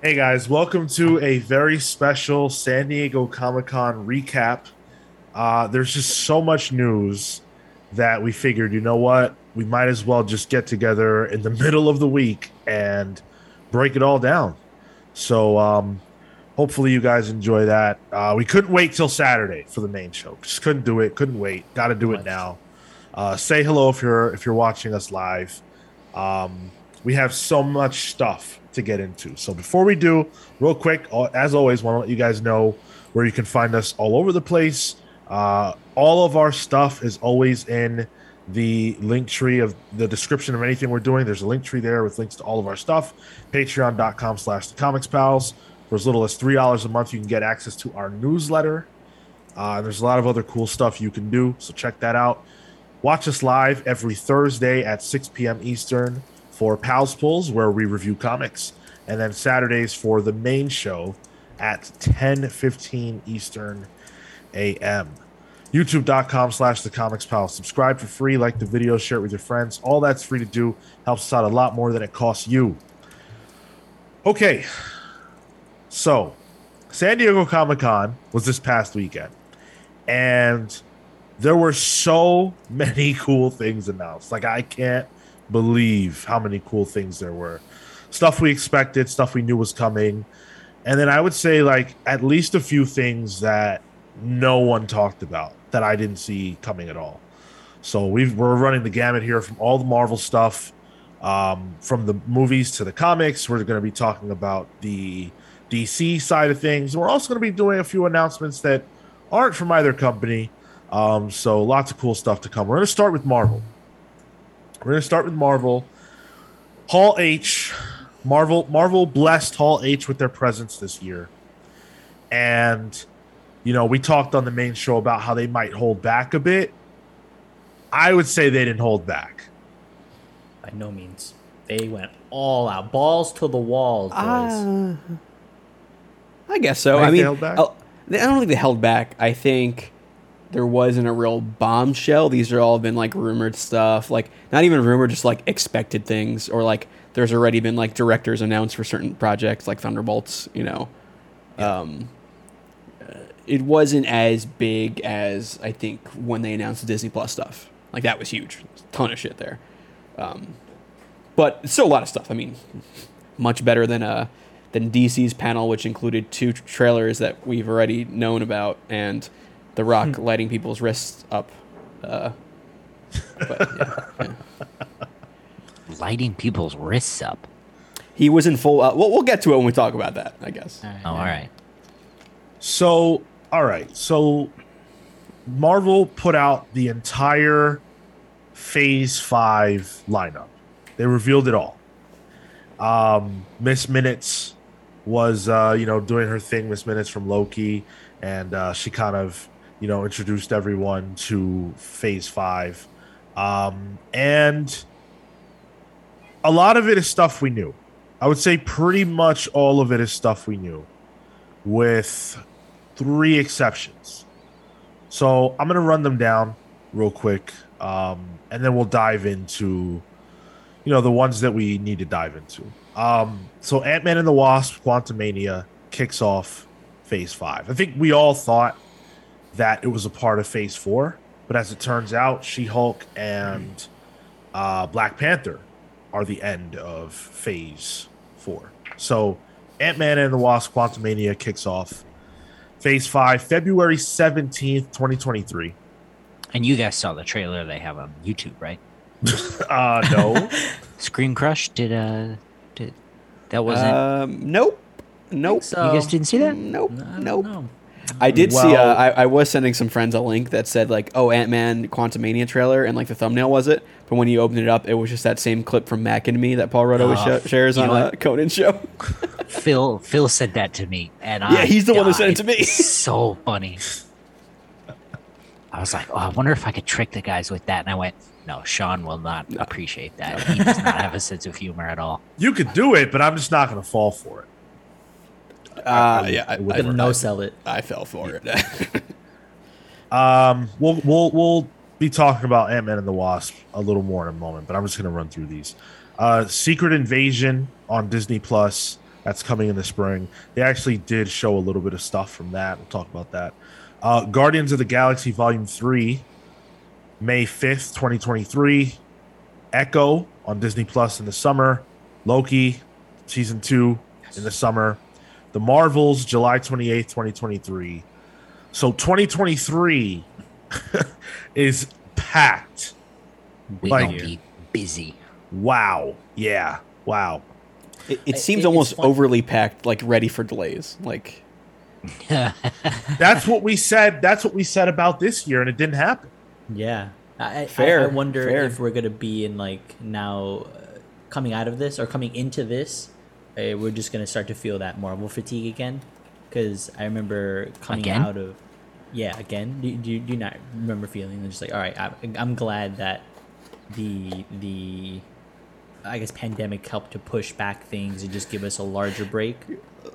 Hey guys, welcome to a very special San Diego Comic Con recap. Uh, there's just so much news that we figured, you know what, we might as well just get together in the middle of the week and break it all down. So, um, hopefully, you guys enjoy that. Uh, we couldn't wait till Saturday for the main show. Just couldn't do it. Couldn't wait. Got to do it now. Uh, say hello if you're if you're watching us live. Um, we have so much stuff to get into. So before we do, real quick, uh, as always, want to let you guys know where you can find us all over the place. Uh, all of our stuff is always in the link tree of the description of anything we're doing. There's a link tree there with links to all of our stuff. Patreon.com slash the comics pals. For as little as three dollars a month, you can get access to our newsletter. Uh, there's a lot of other cool stuff you can do. So check that out. Watch us live every Thursday at 6 p.m. Eastern for Pals Pulls, where we review comics, and then Saturdays for the main show at 10 15 Eastern a.m. YouTube.com slash the comics pal. Subscribe for free, like the video, share it with your friends. All that's free to do. Helps us out a lot more than it costs you. Okay. So, San Diego Comic Con was this past weekend. And there were so many cool things announced. Like, I can't believe how many cool things there were. Stuff we expected, stuff we knew was coming. And then I would say, like, at least a few things that no one talked about that I didn't see coming at all. So we've, we're running the gamut here from all the Marvel stuff, um, from the movies to the comics. We're going to be talking about the DC side of things. We're also going to be doing a few announcements that aren't from either company. Um, so lots of cool stuff to come. We're going to start with Marvel. We're going to start with Marvel. Hall H, Marvel, Marvel blessed Hall H with their presence this year, and you know we talked on the main show about how they might hold back a bit. I would say they didn't hold back. By no means. They went all out, balls to the walls, boys. Uh, I guess so. Think I they mean, held back? I don't think they held back. I think there wasn't a real bombshell. These are all been like rumored stuff, like not even rumored, just like expected things, or like there's already been like directors announced for certain projects, like Thunderbolts. You know, um, uh, it wasn't as big as I think when they announced the Disney Plus stuff. Like that was huge, ton of shit there. Um, but still a lot of stuff. I mean, much better than uh than DC's panel, which included two trailers that we've already known about, and The Rock lighting people's wrists up. Uh, but, yeah, yeah. Lighting people's wrists up. He was in full. Uh, we'll, we'll get to it when we talk about that. I guess. Oh, all right. So, all right. So, Marvel put out the entire Phase 5 lineup. They revealed it all. Um, Miss Minutes was, uh, you know, doing her thing, Miss Minutes from Loki, and uh, she kind of, you know, introduced everyone to Phase 5. Um, and a lot of it is stuff we knew. I would say pretty much all of it is stuff we knew, with three exceptions. So I'm gonna run them down real quick, um, and then we'll dive into, you know, the ones that we need to dive into. Um, so Ant Man and the Wasp: Quantumania kicks off Phase Five. I think we all thought that it was a part of Phase Four, but as it turns out, She Hulk and uh, Black Panther are the end of Phase Four. So Ant Man and the Wasp: Quantumania kicks off Phase Five, February seventeenth, twenty twenty three. And you guys saw the trailer they have on YouTube, right? Uh, no, Screen Crush did uh did that wasn't Um, nope. Nope. you guys didn't see that? Nope. I Nope. know. I did see. Uh, I, I was sending some friends a link that said like, "Oh, Ant Man Quantumania trailer," and like the thumbnail was it. But when you opened it up, it was just that same clip from Mac and Me that Paul Rudd always Oh, sh- shares on know a? Conan show. Phil Phil said that to me and Yeah, I he's the one that sent it to me. so funny. I was like, oh, I wonder if I could trick the guys with that. And I went, no, Sean will not appreciate that. He does not have a sense of humor at all. you could do it, but I'm just not gonna fall for it. Uh, yeah, I, would I, Gonna no sell it. I fell for it. Um, we'll we'll we'll be talking about Ant Man and the Wasp a little more in a moment, but I'm just gonna run through these. Uh, Secret Invasion on Disney Plus That's coming in the spring. They actually did show a little bit of stuff from that. We'll talk about that. Uh, Guardians of the Galaxy Volume 3, May 5th, 2023. Echo on Disney Plus in the summer. Loki, Season 2 in the summer. The Marvels, July 28th, 2023. So 2023 is packed. We Like- be busy. Wow. Yeah. Wow. It, it seems it- almost fun- overly packed, like ready for delays. Like That's what we said. That's what we said about this year, and it didn't happen. Yeah. I, I- Fair, I, I wonder fair. if we're gonna be in like now uh, coming out of this or coming into this, uh, we're just gonna start to feel that Marvel fatigue again. Because I remember coming Again? out of, yeah, again. Do, do, do you not remember feeling just like, all right, I, I'm glad that the the, I guess pandemic helped to push back things and just give us a larger break.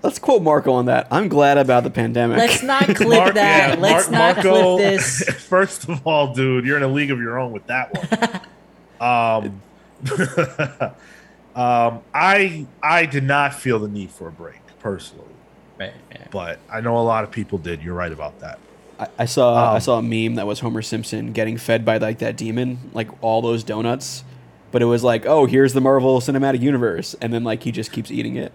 let's quote Marco on that. I'm glad about the pandemic. Let's not clip Mark- that. yeah, Let's Mar- not Marco- clip this. First of all, dude, you're in a league of your own with that one. um, um, I I did not feel the need for a break personally, Right. Yeah. but I know a lot of people did. You're right about that. I, I saw I Um, saw a meme that was Homer Simpson getting fed by like that demon, like all those donuts. But it was like, oh, here's the Marvel Cinematic Universe, and then like he just keeps eating it,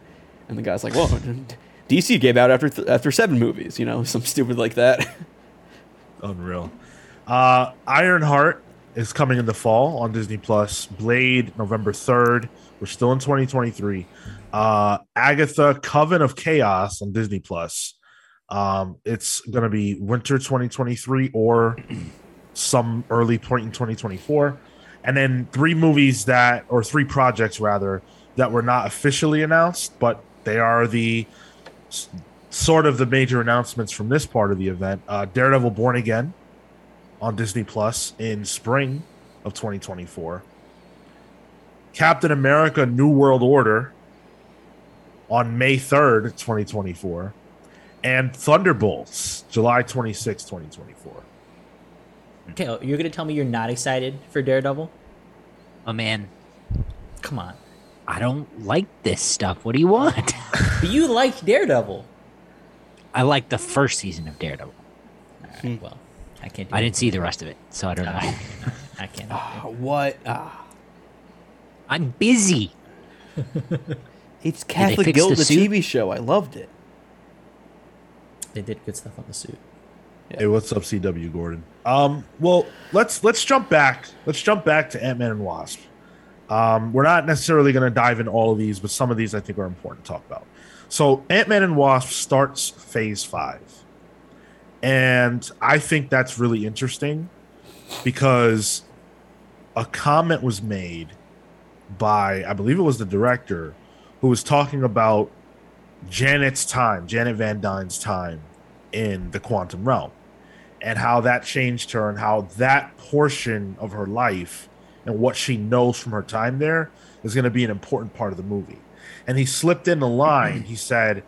and the guy's like, well, DC gave out after th- after seven movies, you know, some stupid like that. Unreal. Uh, Ironheart is coming in the fall on Disney Plus. Blade November third. We're still in 2023. Uh, Agatha Coven of Chaos on Disney Plus. Um, it's gonna be winter 2023 or some early point in 2024. And then three movies that, or three projects rather, that were not officially announced, but they are the sort of the major announcements from this part of the event. Uh, Daredevil Born Again on Disney Plus in spring of 2024. Captain America New World Order on May 3rd, 2024. And Thunderbolts, July 26, 2024. Okay, you're gonna tell me you're not excited for Daredevil? Oh man, Come on. I don't like this stuff. What do you want? But you like Daredevil. I like the first season of Daredevil. All right, well, I can't. Do I didn't see the rest of it, so I don't know. I can't. what? Ah, I'm busy. it's they Catholic fix Guild, the the. TV show. I loved it. They did good stuff on the suit. Hey, what's up, CW Gordon? Um, well, let's let's jump back. Let's jump back to Ant Man and Wasp. Um, we're not necessarily going to dive in all of these, but some of these I think are important to talk about. So, Ant Man and Wasp starts Phase Five, and I think that's really interesting because a comment was made by I believe it was the director who was talking about Janet's time, Janet Van Dyne's time in the quantum realm and how that changed her and how that portion of her life and what she knows from her time there is going to be an important part of the movie. And he slipped in the line. He said,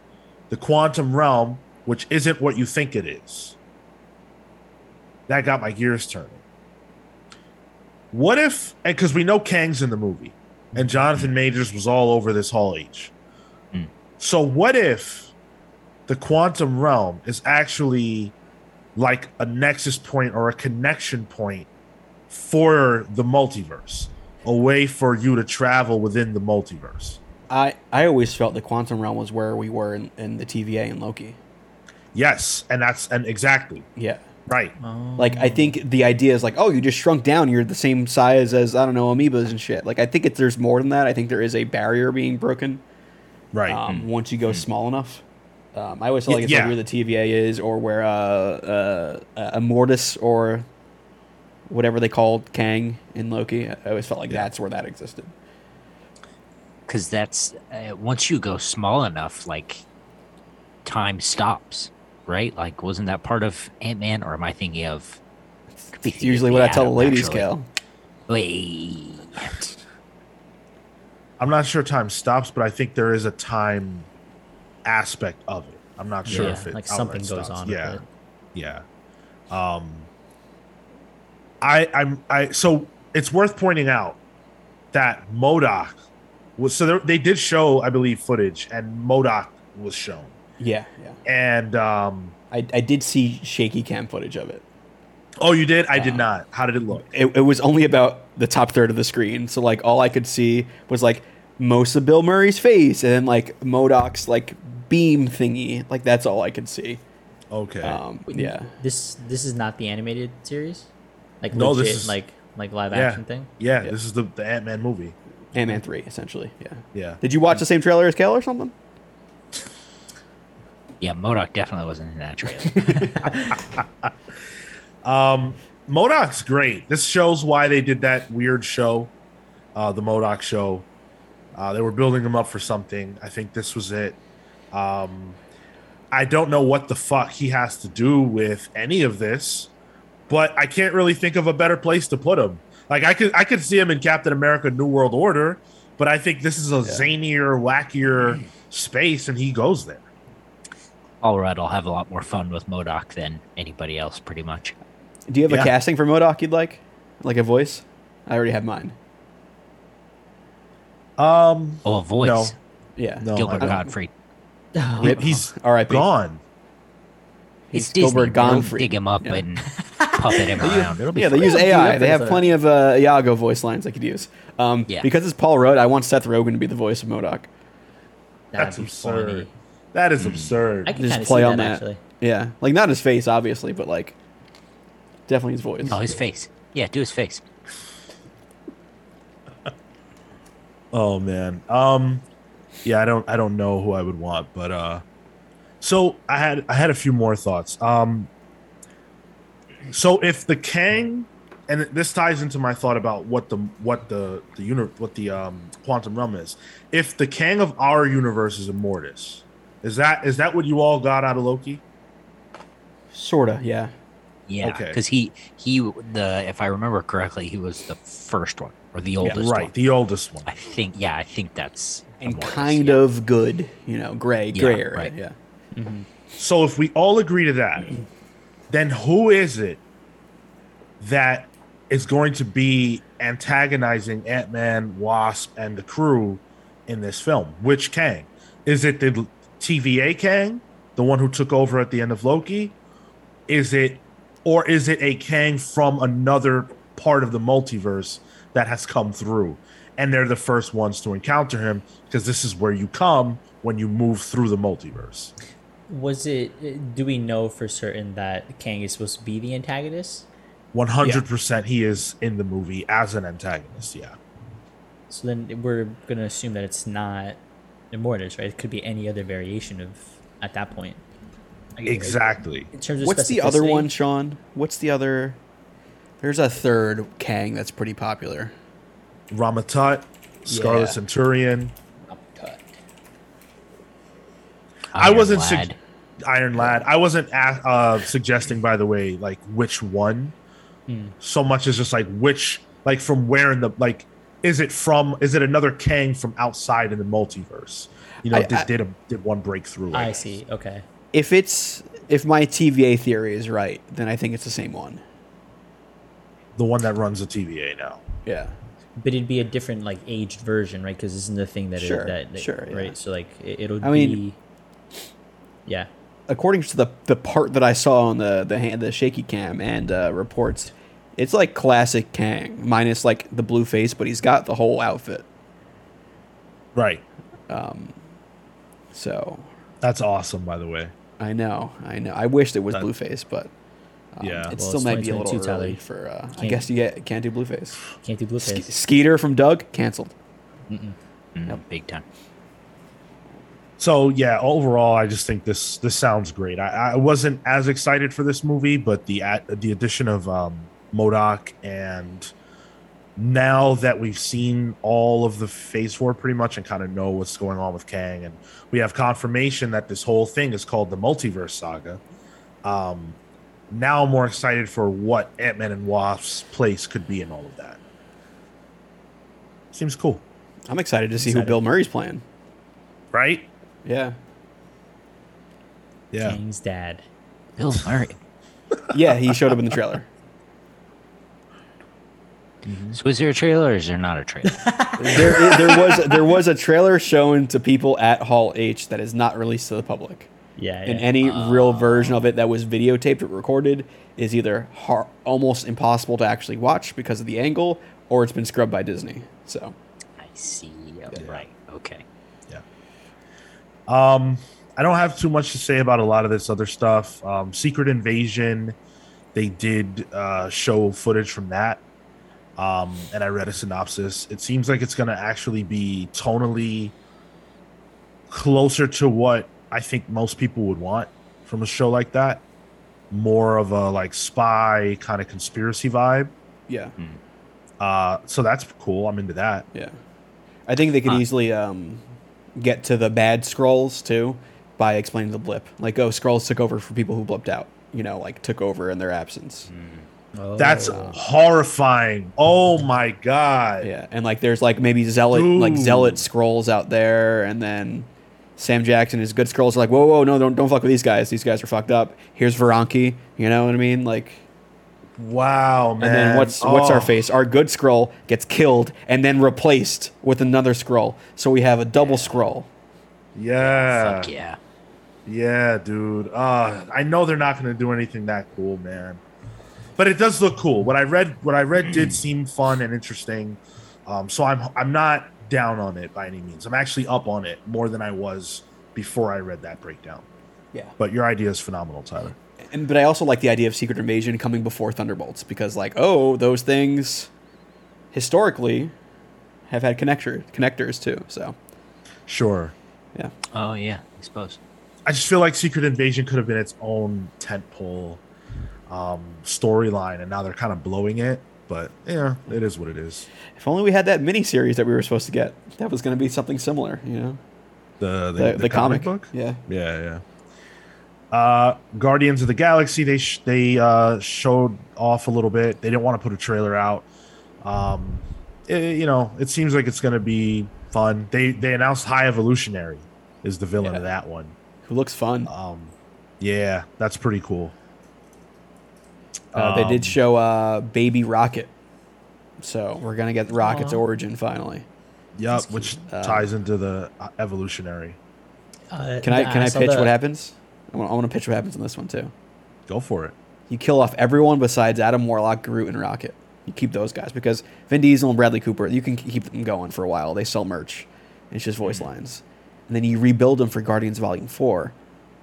"The quantum realm, which isn't what you think it is." That got my gears turning. What if, and because we know Kang's in the movie, and Jonathan Majors was all over this Hall H. Mm. So what if the quantum realm is actually like a nexus point or a connection point for the multiverse, a way for you to travel within the multiverse. I I always felt the quantum realm was where we were in, in the TVA and Loki. Yes, and that's and exactly Yeah. Right. Oh. Like I think the idea is like, oh, you just shrunk down. You're the same size as I don't know amoebas and shit. Like I think it, there's more than that. I think there is a barrier being broken Right. um, once you go small enough. Um, I always felt like it's yeah. like where the TVA is, or where uh, uh, uh, Immortus or whatever they called Kang in Loki. I always felt like Yeah. that's where that existed. because that's uh, once you go small enough, like time stops, right? Like, wasn't that part of Ant Man, or am I thinking of? could It's usually of what I tell the ladies, actually. Cal. Wait, I'm not sure time stops, but I think there is a time aspect of it. I'm not sure Yeah, if it like something goes stops. on with Yeah. it. Yeah. Um I I'm I so it's worth pointing out that MODOK was so there, they did show, I believe, footage, and MODOK was shown, Yeah, yeah. and um, I, I did see shaky cam footage of it. oh, you did? I did not. How did it look? it. It was only about the top third of the screen, so like all I could see was like most of Bill Murray's face and then like MODOK's like beam thingy. Like that's all I could see. Okay, Um, yeah. This this is not the animated series, like No, legit, this is- like like live yeah, action thing. yeah, Yeah. This is the the Ant Man movie. Ant Man three, essentially. Yeah. Yeah. Did you watch the same trailer as Kel or something? Yeah, MODOK definitely wasn't in that trailer. Um, MODOK's great. This shows why they did that weird show, uh, the MODOK show. Uh, they were building him up for something. I think this was it. Um, I don't know what the fuck he has to do with any of this, but I can't really think of a better place to put him. Like I could, I could see him in Captain America: New World Order, but I think this is a zanier, wackier space, and he goes there. All right, I'll have a lot more fun with MODOK than anybody else, pretty much. Do you have Yeah. a casting for MODOK you'd like? Like a voice? I already have mine. Um, Oh, a voice. No. Yeah. No, Gilbert don't. Gottfried. he- he's R.I.P. gone. He's It's Disney. Gilbert They'll Gottfried. Dig him up Yeah. and puppet him around. It'll be Yeah, they use AI. deal They have plenty of uh, Iago voice lines I could use. Um, Yeah. Because it's Paul Rudd, I want Seth Rogen to be the voice of MODOK. That'd That's be absurd. funny. That Hmm. absurd. I can Just kind of play see on that, that. actually. Yeah, like not his face, obviously, but like definitely his voice. Oh, his face. Yeah, do his face. Oh man. Um yeah, I don't I don't know who I would want, but uh so I had I had a few more thoughts. Um so if the Kang and this ties into my thought about what the what the the uni- what the um quantum realm is. If the Kang of our universe is Immortus, is that is that what you all got out of Loki? Sorta, yeah. Yeah, Okay. because he he the if I remember correctly, he was the first one or the oldest right, one. the oldest one. I think. Yeah, I think that's And kind yeah. of good, you know, gray, Yeah, gray area. right. Yeah. Mm-hmm. So if we all agree to that, then who is it that is going to be antagonizing Ant Man, Wasp, and the crew in this film? Which Kang? Is it the TVA Kang, the one who took over at the end of Loki? Is it, or is it a Kang from another part of the multiverse that has come through? And they're the first ones to encounter him because this is where you come when you move through the multiverse. Was it? Do we know for certain that Kang is supposed to be the antagonist? One hundred percent, he is in the movie as an antagonist. Yeah, So then we're gonna assume that it's not Immortus, right? It could be any other variation of at that point. Exactly. In terms of What's the other one, Sean? What's the other? There's a third Kang that's pretty popular. Rama-Tut, Scarlet Yeah. Centurion, Cut. I wasn't Lad. sug- Iron Lad. I wasn't a- uh, suggesting, by the way, like which one, so much as just like which, like from where in the like, is it from? Is it another Kang from outside in the multiverse? You know, I- did I- did a, did one breakthrough? I see. Okay. If it's if my TVA theory is right, then I think it's the same one. The one that runs the TVA now. Yeah. But it'd be a different like aged version, right? Because this isn't the thing that Sure, it, that, that sure, yeah. right? So like it, it'll I be. mean- yeah. According to the the part that I saw on the the hand, the shaky cam and uh, reports, it's like classic Kang minus like the blue face, but he's got the whole outfit. Right. So That's awesome, by the way. I know, I know. I wished it was That- Blueface, but um, Yeah. it Well, still might be a little 2022, early Tyler. for. Uh, I guess you get can't do Blueface. Can't do Ske- Blueface. Skeeter from Doug canceled. Mm, Big time. So yeah, overall, I just think this this sounds great. I, I wasn't as excited for this movie, but the at the addition of um, MODOK and now that we've seen all of the Phase Four pretty much and kind of know what's going on with Kang, and we have confirmation that this whole thing is called the Multiverse Saga. Um, now I'm more excited for what Ant Man and Wasp's place could be in all of that. Seems cool, I'm excited to see who Bill Murray's playing. right? Yeah, Yeah. Kang's dad. Bill Murray. yeah, he showed up in the trailer. So is there a trailer or is there not a trailer? there, there was there was a trailer shown to people at Hall H that is not released to the public. Yeah, And yeah. any real version of it that was videotaped or recorded is either har- almost impossible to actually watch because of the angle, or it's been scrubbed by Disney. So I see. Right. Okay. Yeah. Um, I don't have too much to say about a lot of this other stuff. Um, Secret Invasion, they did uh, show footage from that, um, and I read a synopsis. It seems like it's going to actually be tonally closer to what I think most people would want from a show like that. More of a like spy kind of conspiracy vibe. yeah, Uh, so that's cool. I'm into that. yeah. I think they could Huh. easily um, get to the bad Skrulls too by explaining the blip. Like, oh, Skrulls took over for people who blipped out. You know, like took over in their absence. Oh. That's horrifying. Oh my god. Yeah, and like there's like maybe zealot like zealot Skrulls out there, and then Sam Jackson his good Skrulls are like, whoa, whoa, no, don't don't fuck with these guys. These guys are fucked up. Here's Veranke. You know what I mean? Like, Wow, man. and then what's what's our Oh. face? Our good Skrull gets killed and then replaced with another Skrull. So we have a double Skrull. Yeah. Fuck yeah. Yeah, dude. Uh, I know they're not going to do anything that cool, man. But it does look cool. What I read, what I read, did seem fun and interesting. Um, so I'm I'm not down on it by any means. I'm actually up on it more than I was before I read that breakdown. Yeah. But your idea is phenomenal, Tyler. And but I also like the idea of Secret Invasion coming before Thunderbolts because like, oh, those things historically have had connector connectors too. So Sure. yeah. Oh yeah. I suppose. I just feel like Secret Invasion could have been its own tentpole um, storyline, and now they're kind of blowing it. But yeah, it is what it is. If only we had that mini series that we were supposed to get. That was going to be something similar, you know. The The, the, comic. book. Yeah. Yeah, yeah. Uh, Guardians of the Galaxy. They sh- they uh, showed off a little bit. They didn't want to put a trailer out. Um, it- you know, it seems like it's going to be fun. They they announced High Evolutionary is the villain of that one. Who looks fun. Um, yeah, that's pretty cool. Uh, they um, did show uh, Baby Rocket. So we're going to get Rocket's Aw. origin finally. Yep, which Um, ties into the uh, evolutionary. Uh, Can I yeah, can I, saw pitch the- what happens? I want, I want to pitch what happens in this one too. Go for it. You kill off everyone besides Adam Warlock, Groot, and Rocket. You keep those guys because Vin Diesel and Bradley Cooper, you can keep them going for a while. They sell merch. It's just voice lines. And then you rebuild them for Guardians Volume 4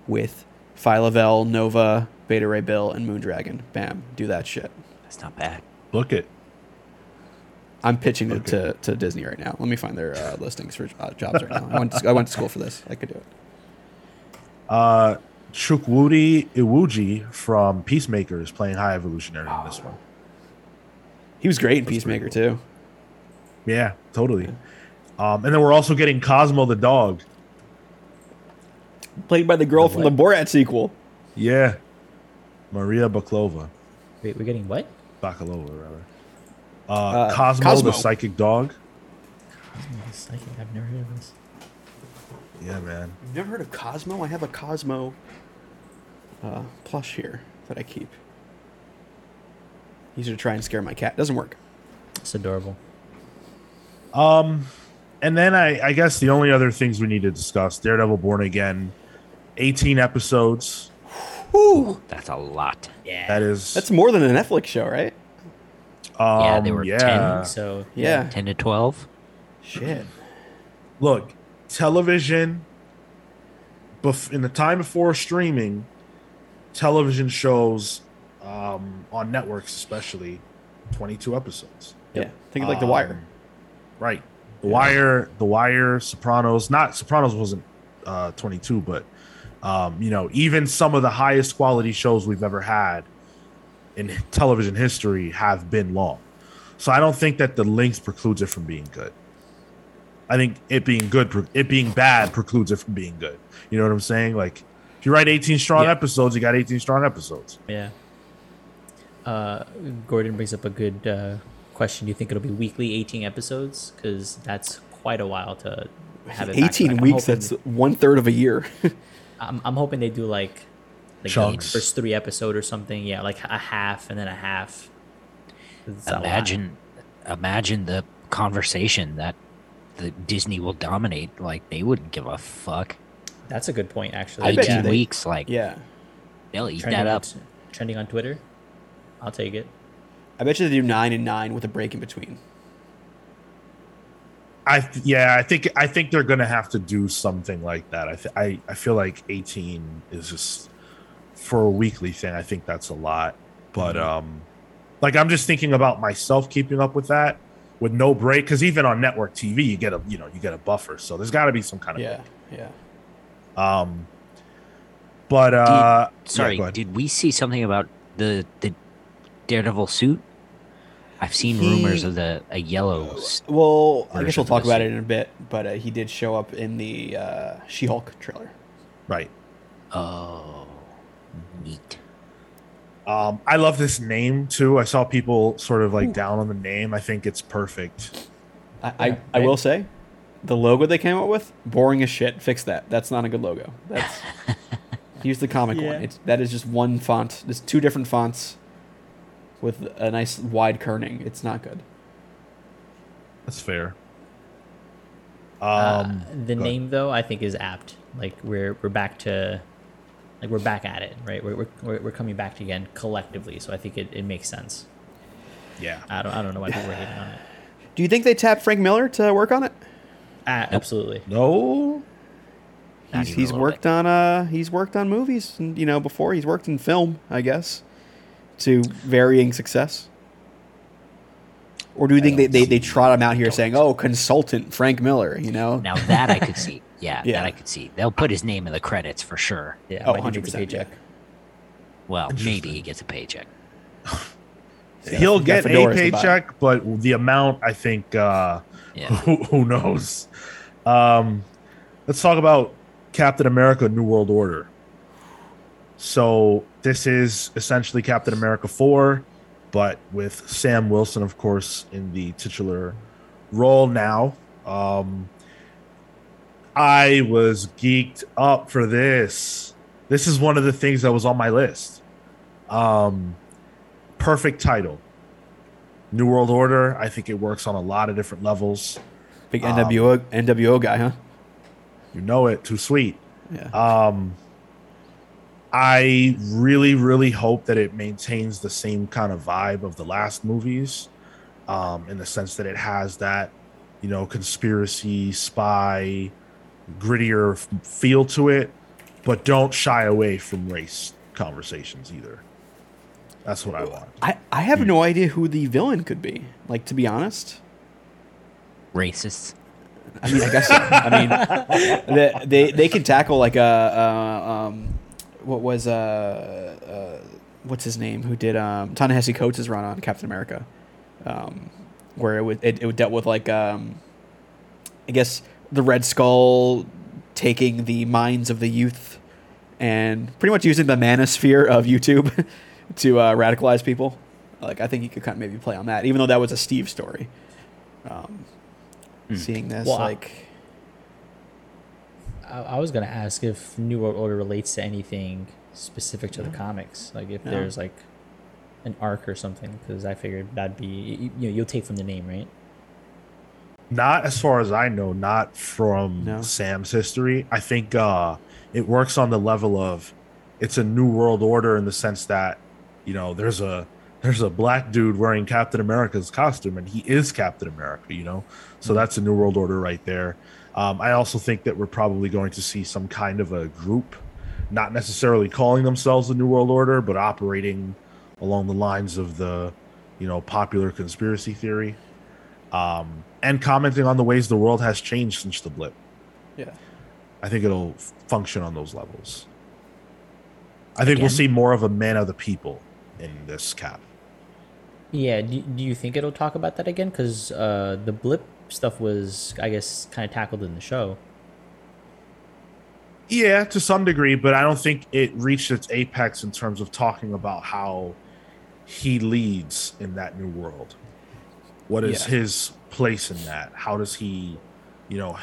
with Phyla-Vell, Nova, Beta Ray Bill, and Moondragon. Bam. Do that shit. That's not bad. Book it. I'm pitching it to, to Disney right now. Let me find their uh, listings for uh, jobs right now. I went, to, I went to school for this. I could do it. Uh, Chukwudi Iwuji from Peacemaker is playing High Evolutionary in this one. He was great in That's Peacemaker, cool. too. Yeah, totally. Um, and then we're also getting Cosmo the dog. Played by the girl The from the? Borat sequel. Yeah, Maria Baklova, Wait, we're getting what? Bakalova rather. Uh, Uh, Cosmo, Cosmo. the psychic dog. Psychic. I've never heard of this. Yeah, man. You've never heard of Cosmo? I have a Cosmo uh, plush here that I keep. Easier to try and scare my cat. Doesn't work. It's adorable. Um, and then I, I guess the only other things we need to discuss: Daredevil Born Again, eighteen episodes. Woo! That's a lot. Yeah. That is That's more than a Netflix show, right? um, Yeah, they were yeah. so Yeah. Ten to twelve. Shit. Look, television. Bef- in the time before streaming, television shows um, on networks, especially, twenty-two episodes. Yeah. Think of like The Um, Wire. Right. The Wire, The Wire, Sopranos. Not Sopranos wasn't uh, 22, but um, you know, even some of the highest quality shows we've ever had in television history have been long. So I don't think that the length precludes it from being good. I think it being good, it being bad precludes it from being good. You know what I'm saying? Like, if you write 18 strong Yeah. episodes, you got 18 strong episodes. Yeah. Uh, Gordon brings up a good uh, question. Do you think it'll be weekly, 18 episodes? Because that's quite a while to have it. back to 18 back. Weeks, hoping- that's one third of a year. I'm, I'm hoping they do like, like the first three episode or something. Yeah, like a half and then a half. It's a. Imagine, imagine the conversation that the Disney will dominate. Like they wouldn't give a fuck. That's a good point, actually. I bet you Eighteen they- weeks, like Yeah. they'll eat trending that on, up. trending on Twitter. I'll take it. I bet you they do nine and nine with a break in between. I yeah, I think I think they're gonna have to do something like that. I th- I I feel like 18 is just for a weekly thing. I think that's a lot, but Mm-hmm. um, like I'm just thinking about myself keeping up with that with no break because even on network TV you get a you know you get a buffer, so there's got to be some kind of Yeah. Yeah. um. But uh, yeah, Sorry, go ahead. did we see something about the the Daredevil suit? I've seen He- rumors of the a yellow. Well, I guess we'll talk about it in a bit, but uh, he did show up in the uh, She-Hulk trailer. right. Oh, neat. Um, I love this name too. I saw people sort of like down on the name. I think it's perfect. I, Yeah, I, I will say, the logo they came up with, boring as shit. Fix that. That's not a good logo. That's use the comic Yeah. one. It's that is just one font. There's two different fonts with a nice wide kerning. It's not good. That's fair. Um, Uh, the go ahead. name though, I think is apt. Like we're we're back to, like we're back at it, right? We're we're, we're we're coming back again collectively. So I think it, it makes sense. yeah. I don't I don't know why people are hating on it. Do you think they tapped Frank Miller to work on it? Ah, absolutely. No. He's, he's little worked on uh he's worked on movies and you know before he's worked in film I guess to varying success. Or do you think they, they, they trot him out here saying, "Oh, consultant Frank Miller," you know? Now that I could see. Yeah, Yeah. that I could see. They'll put his name in the credits for sure. Yeah, Oh, might he gets a 100%, paycheck. Well, maybe he gets a paycheck. Yeah, He'll get a fedoras to buy. paycheck, but the amount, I think, uh, Yeah. who, who knows? Um, let's talk about Captain America: New World Order. So this is essentially Captain America four, but with Sam Wilson, of course, in the titular role now. Um, I was geeked up for this. This is one of the things that was on my list. Um, perfect title. New World Order. I think it works on a lot of different levels. Big Um, NWO NWO guy, huh? You know it. Too sweet. Yeah. Um, I really, really hope that it maintains the same kind of vibe of the last movies, um, in the sense that it has that, you know, conspiracy, spy, grittier f- feel to it, but don't shy away from race conversations either. That's what I want. I, I have no idea who the villain could be. Like to be honest. Racist. I mean, I guess. So. I mean, they, they they can tackle like a uh, um, what was uh, uh what's his name who did um Ta-Nehisi Coates' run on Captain America, um, where it would it, it dealt with like um, I guess the Red Skull taking the minds of the youth and pretty much using the manosphere of YouTube to uh, radicalize people. Like I think he could kind of maybe play on that, even though that was a Steve story. Um, Seeing this, Well, like. I, I was gonna ask if New World Order relates to anything specific to the comics, like if No. there's like an arc or something, because I figured that'd be you, you know you'll take from the name, right? Not as far as I know, not from No. Sam's history. I think uh it works on the level of it's a new world order in the sense that, you know, there's a there's a black dude wearing Captain America's costume and he is Captain America, you know? So that's a new world order right there. Um, I also think that we're probably going to see some kind of a group, not necessarily calling themselves the New World Order, but operating along the lines of the, you know, popular conspiracy theory um, and commenting on the ways the world has changed since the blip. Yeah. I think it'll function on those levels. I think we'll see more of a man of the people in this cap. Yeah. Do, do you think it'll talk about that again? Because uh, the blip stuff was, I guess, kind of tackled in the show. Yeah, to some degree, but I don't think it reached its apex in terms of talking about how he leads in that new world. What is Yeah. his place in that? How does he, you know,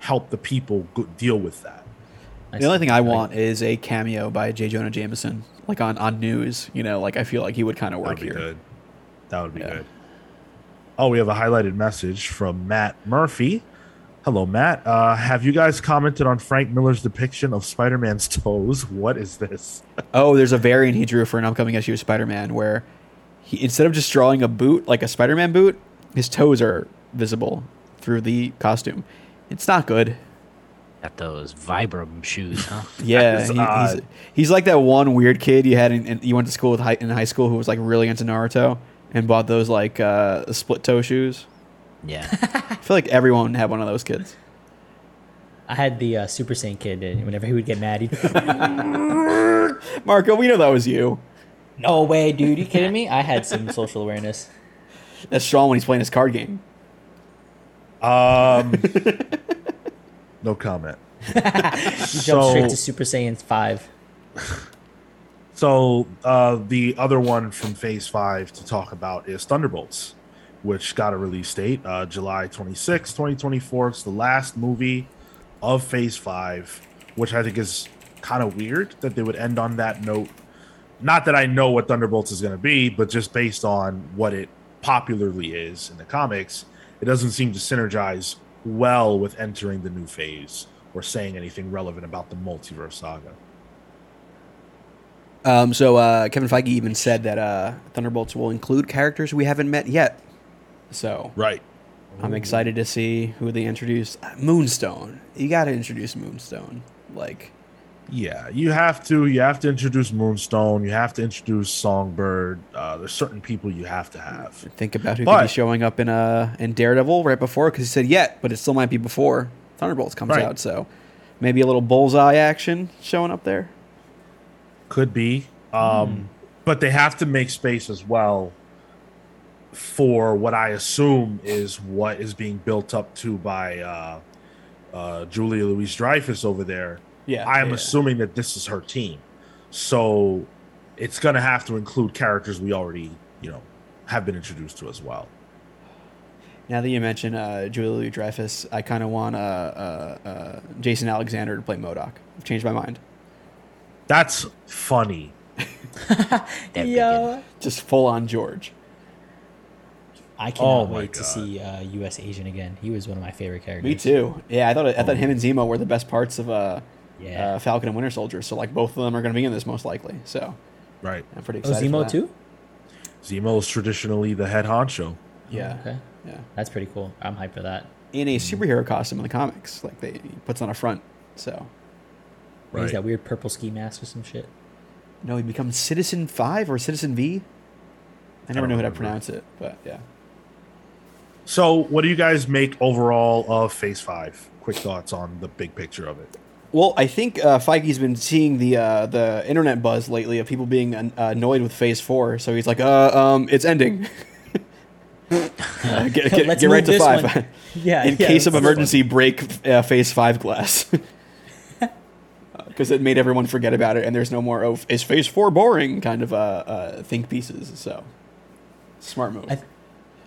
help the people go- deal with that? I The only thing I Like, want is a cameo by J. Jonah Jameson, like on, on news. You know, like I feel like he would kind of That work would be here. good. That would be Yeah. good. Oh, we have a highlighted message from Matt Murphy. Hello, Matt. Uh, have you guys commented on Frank Miller's depiction of Spider Man's toes? What is this? Oh, there's a variant he drew for an upcoming issue of Spider-Man where he instead of just drawing a boot like a Spider-Man boot, his toes are visible through the costume. It's not good. Got those Vibram shoes, huh? Yeah, is he- he's, he's like that one weird kid you had in, in you went to school with high, in high school who was like really into Naruto and bought those like uh, split toe shoes. Yeah. I feel like everyone had one of those kids. I had the uh, Super Saiyan kid. And whenever he would get mad, he'd Marco, we know that was you. no way, dude. You kidding me? I had some social awareness. That's strong when he's playing his card game. Um, no comment. He jumped So- straight to Super Saiyan five. So uh, the other one from Phase Five to talk about is Thunderbolts, which got a release date uh, July 26, 2024. It's the last movie of Phase Five, which I think is kind of weird that they would end on that note. Not that I know what Thunderbolts is going to be, but just based on what it popularly is in the comics, it doesn't seem to synergize well with entering the new phase or saying anything relevant about the multiverse saga. Um, so uh, Kevin Feige even said that uh, Thunderbolts will include characters we haven't met yet. So Right. I'm excited to see who they introduce. Uh, Moonstone. You got to introduce Moonstone. Like, Yeah, you have to. You have to introduce Moonstone. You have to introduce Songbird. Uh, there's certain people you have to have. think about who could be showing up in uh, in Daredevil right before because he said yet, but it still might be before Thunderbolts comes Right. out. So maybe a little bullseye action showing up there. Could be, um, but they have to make space as well for what I assume is what is being built up to by uh, uh, Julia Louise Dreyfus over there. Yeah, I am yeah. assuming that this is her team, so it's going to have to include characters we already, you know, have been introduced to as well. Now that you mention uh, Julia Louis Dreyfus, I kind of want uh, uh, uh, Jason Alexander to play MODOK. I've changed my mind. That's funny. That begin. Just full on George. I cannot Oh my wait to see uh, U.S. Agent again. He was one of my favorite characters. Me too. Yeah, I thought I thought him and Zemo were the best parts of uh, Yeah. uh, Falcon and Winter Soldier. So like both of them are going to be in this most likely. So Right. I'm pretty oh, excited. for Zemo that. too. Zemo is traditionally the head honcho. Yeah. Okay. Yeah. That's pretty cool. I'm hyped for that. In a superhero costume in the comics, like they he puts on a front. So He's that weird purple ski mask or some shit. no, he becomes Citizen Five or Citizen V. I never don't know how to pronounce it, but yeah. So, what do you guys make overall of Phase Five? Quick thoughts on the big picture of it. Well, I think uh, Feige's been seeing the uh, the internet buzz lately of people being uh, annoyed with Phase Four, so he's like, uh, um, it's ending. Uh, get get, get right to five. Yeah, In yeah, case of emergency, break uh, Phase Five glass. Because it made everyone forget about it, and there's no more oh, is Phase Four boring kind of uh, uh, think pieces. So smart move. I,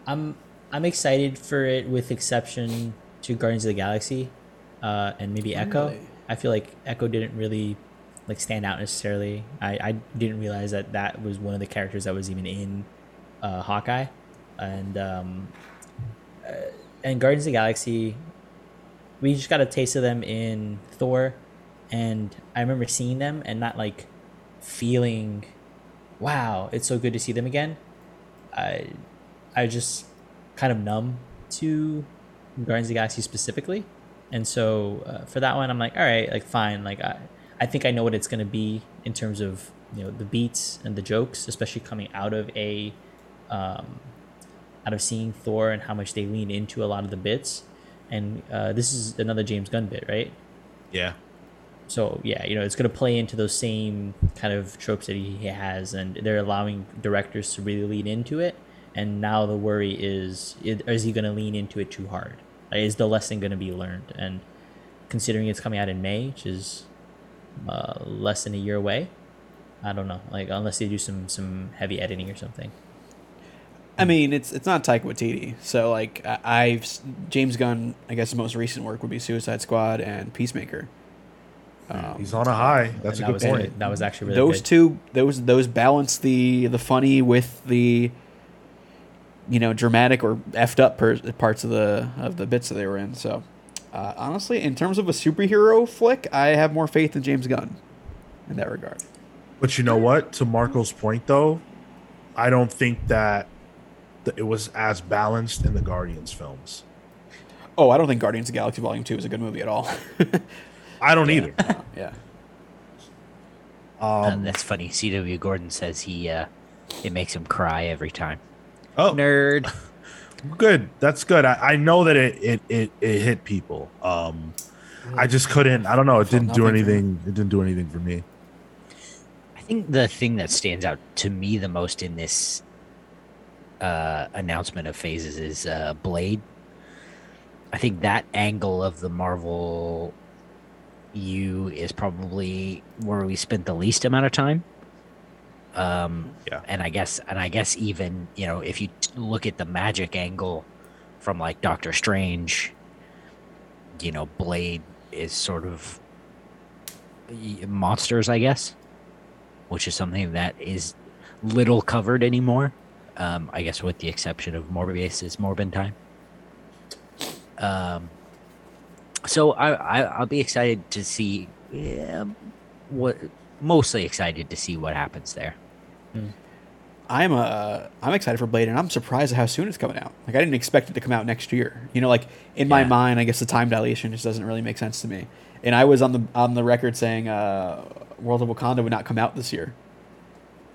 I'm I'm excited for it, with exception to Guardians of the Galaxy, uh, and maybe Echo. Really? I feel like Echo didn't really like stand out necessarily. I, I didn't realize that that was one of the characters that was even in uh, Hawkeye, and um, uh, and Guardians of the Galaxy. We just got a taste of them in Thor, and I remember seeing them and not like feeling, wow, it's so good to see them again. I I just kind of numb to Guardians of the Galaxy specifically, and so uh, for that one, I'm like, all right, like fine, like I I think I know what it's gonna be in terms of you know the beats and the jokes, especially coming out of a um, out of seeing Thor and how much they lean into a lot of the bits, and uh, this is another James Gunn bit, right? Yeah. So yeah, you know, it's gonna play into those same kind of tropes that he has, and they're allowing directors to really lean into it. And now the worry is, is he gonna lean into it too hard? Is the lesson gonna be learned? And considering it's coming out in May, which is uh, less than a year away, I don't know. Like unless they do some some heavy editing or something. I mean, it's it's not Taika Waititi, so like I've James Gunn. I guess most recent work would be Suicide Squad and Peacemaker. Um, He's on a high. That's a that good was point. That was actually really those good. two, those those balance the the funny with the you know, dramatic or effed up per- parts of the of the bits that they were in. So, uh, honestly, in terms of a superhero flick, I have more faith in James Gunn in that regard. But you know what? To Marco's point, though, I don't think that th- it was as balanced in the Guardians films. Oh, I don't think Guardians of the Galaxy Volume Two is a good movie at all. I don't either. yeah. Uh, Um, that's funny. C.W. Gordon says he uh, it makes him cry every time. oh, Nerd. good. That's good. I, I know that it, it, it, it hit people. Um, I just couldn't. I don't know. It didn't do nothing for me. anything. It didn't do anything for me. I think the thing that stands out to me the most in this uh, announcement of phases is uh, Blade. I think that angle of the Marvel U is probably where we spent the least amount of time. Um, Yeah. and I guess, and I guess even you know, if you t- look at the magic angle from like Doctor Strange, you know, Blade is sort of monsters, I guess which is something that is little covered anymore. Um, I guess with the exception of Morbius's Morbin time. Um, so I, I I'll be excited to see yeah, what mostly excited to see what happens there. I'm uh I'm excited for Blade, and I'm surprised at how soon it's coming out. Like I didn't expect it to come out next year. You know, like in my mind, I guess the time dilation just doesn't really make sense to me. And I was on the on the record saying uh, World of Wakanda would not come out this year.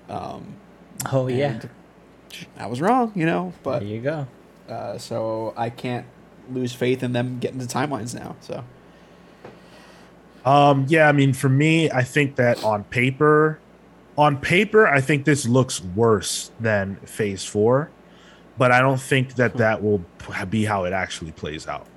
Um, Oh yeah. I was wrong. You know, but there you go. uh, so I can't lose faith in them getting the timelines now. So Um, yeah, I mean, for me, I think that on paper, on paper, I think this looks worse than Phase Four, but I don't think that that will be how it actually plays out.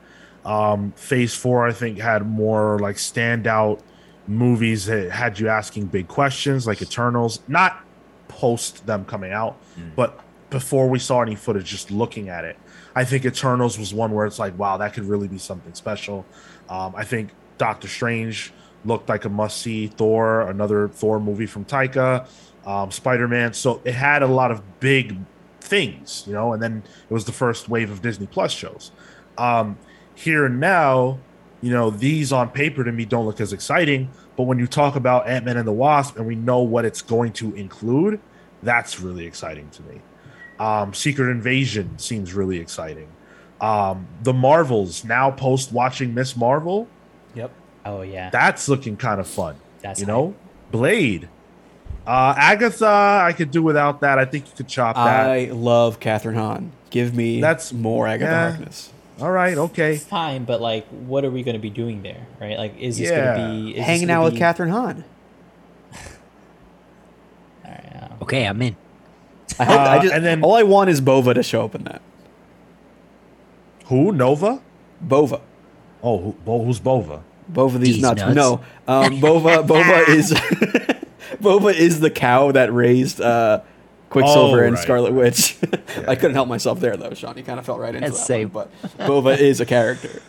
Um, Phase Four, I think, had more like standout movies that had you asking big questions, like Eternals, not post them coming out, but before we saw any footage, just looking at it. I think Eternals was one where it's like, wow, that could really be something special. Um, I think Doctor Strange looked like a must see. Thor, another Thor movie from Taika, um, Spider Man. So it had a lot of big things, you know, and then it was the first wave of Disney Plus shows. Um, here and now, you know, these on paper to me don't look as exciting, but when you talk about Ant Man and the Wasp and we know what it's going to include, that's really exciting to me. Um, Secret Invasion seems really exciting. Um, the Marvels now post watching Miss Marvel, yep. Oh yeah. that's looking kind of fun. That's you know, Blade, uh, Agatha, I could do without that. I think you could chop that. I love Kathryn Hahn. Give me That's- more Agatha yeah. Harkness. All right, okay. fine, but like, what are we going to be doing there, right? Like, is this Yeah. going to be is Hanging gonna out with Kathryn Hahn. All right, yeah. Okay, I'm in. I hope. I Uh, just, and then- all I want is Bova to show up in that. Who? Nova? Bova. Oh, who, Bo, who's Bova? Bova these These nuts. nuts. No, um, Bova. Bova is Bova is the cow that raised uh, Quicksilver Oh, and right. Scarlet Witch. I couldn't help myself there though, Sean. You kind of fell right into That's that same. one. But Bova is a character.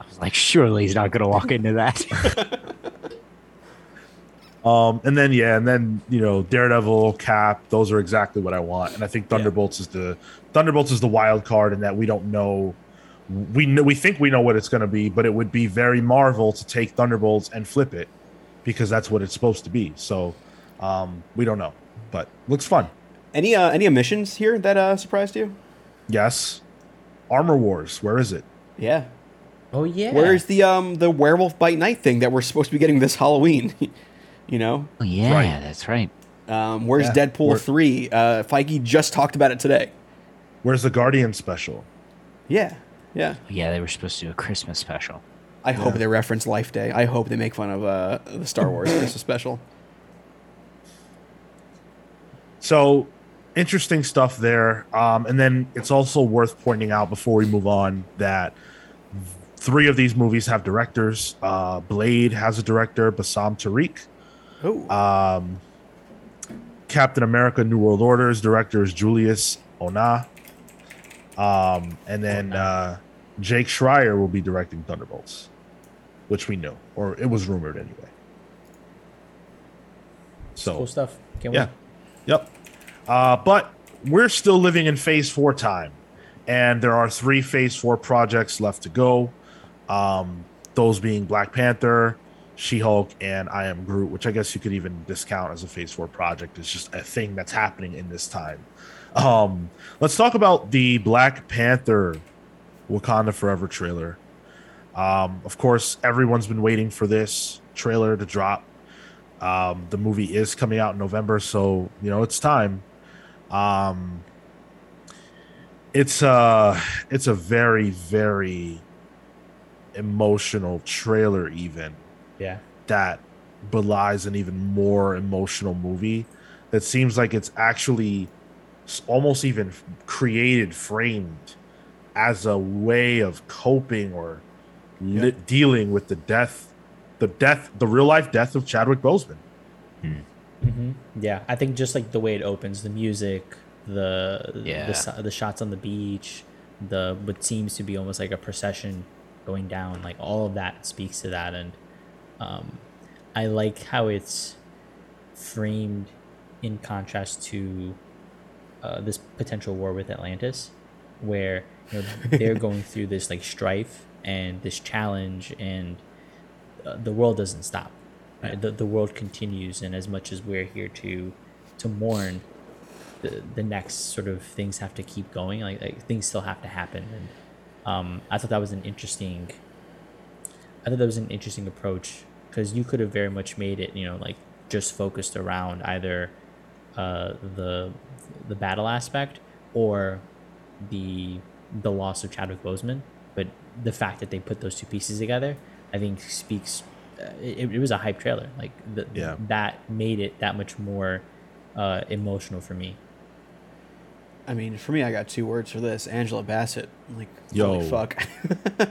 I was like, surely he's not going to walk into that. Um, and then yeah, and then you know Daredevil, Cap, those are exactly what I want. And I think Thunderbolts is the Thunderbolts is the wild card in that we don't know. We know we think we know what it's going to be, but it would be very Marvel to take Thunderbolts and flip it because that's what it's supposed to be. So um, we don't know, but looks fun. Any uh, any omissions here that uh, surprised you? Yes, Armor Wars. Where is it? Yeah. Oh yeah. Where's the um the werewolf bite night thing that we're supposed to be getting this Halloween? you know, oh, yeah, Right. that's right. um, where's Yeah, Deadpool we're- three? Uh, Feige just talked about it today. Where's the Guardian special? Yeah, yeah. Yeah, they were supposed to do a Christmas special. I hope they reference Life Day. I hope they make fun of uh, the Star Wars Christmas special. So interesting stuff there. Um, and then it's also worth pointing out before we move on that three of these movies have directors. Uh, Blade has a director, Bassam Tariq. Oh, Um, Captain America: New World Order's director is Julius Onah. Um, and then uh, Jake Schreier will be directing Thunderbolts, which we knew, or it was rumored anyway. So cool stuff? Can't yeah. wait. Yep. Uh, but we're still living in phase four time. and there are three Phase Four projects left to go. Um, those being Black Panther, She Hulk, and I Am Groot, which I guess you could even discount as a Phase Four project. It's just a thing that's happening in this time. Um, let's talk about the Black Panther Wakanda Forever trailer. Um, of course, everyone's been waiting for this trailer to drop. Um, the movie is coming out in November, so you know it's time. Um, it's a it's a very very emotional trailer, even Yeah. that belies an even more emotional movie. That seems like it's actually almost even created, framed as a way of coping or li- dealing with the death, the death, the real life death of Chadwick Boseman. hmm Yeah, I think just like the way it opens, the music, the Yeah. the, s- the shots on the beach, the what seems to be almost like a procession going down, like all of that speaks to that, and um, I like how it's framed in contrast to uh, this potential war with Atlantis, where you know they're going through this like strife and this challenge, and uh, the world doesn't stop. Right? The, the world continues, and as much as we're here to to mourn, the the next sort of things have to keep going. Like, like things still have to happen, and um, I thought that was an interesting. I thought that was an interesting approach because you could have very much made it, you know, like just focused around either uh, the the battle aspect or the the loss of Chadwick Boseman. But the fact that they put those two pieces together, I think speaks. Uh, it, it was a hype trailer. Like the, Yeah. that made it that much more uh, emotional for me. I mean, for me, I got two words for this: Angela Bassett. I'm like, Yo. holy fuck.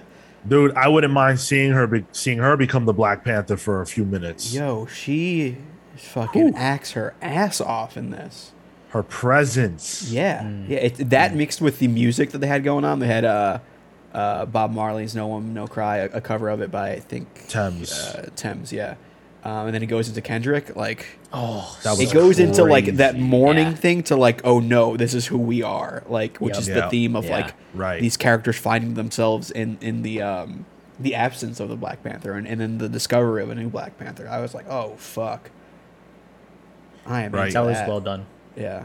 Dude, I wouldn't mind seeing her be- seeing her become the Black Panther for a few minutes. Yo, she fucking acts her ass off in this. Her presence. Yeah, yeah. It, that mixed with the music that they had going on. They had uh, uh, Bob Marley's "No One No Cry," a, a cover of it by I think Tems. Uh, Tems, yeah. Um, and then it goes into Kendrick. Like Oh, That it was goes into like that crazy. mourning Yeah. thing to like, oh no, this is who we are. Like, which Yep. is Yeah. the theme of Yeah. like Right. these characters finding themselves in in the um the absence of the Black Panther and, and then the discovery of a new Black Panther. I was like, oh fuck. I am Right. into that was well done. Yeah,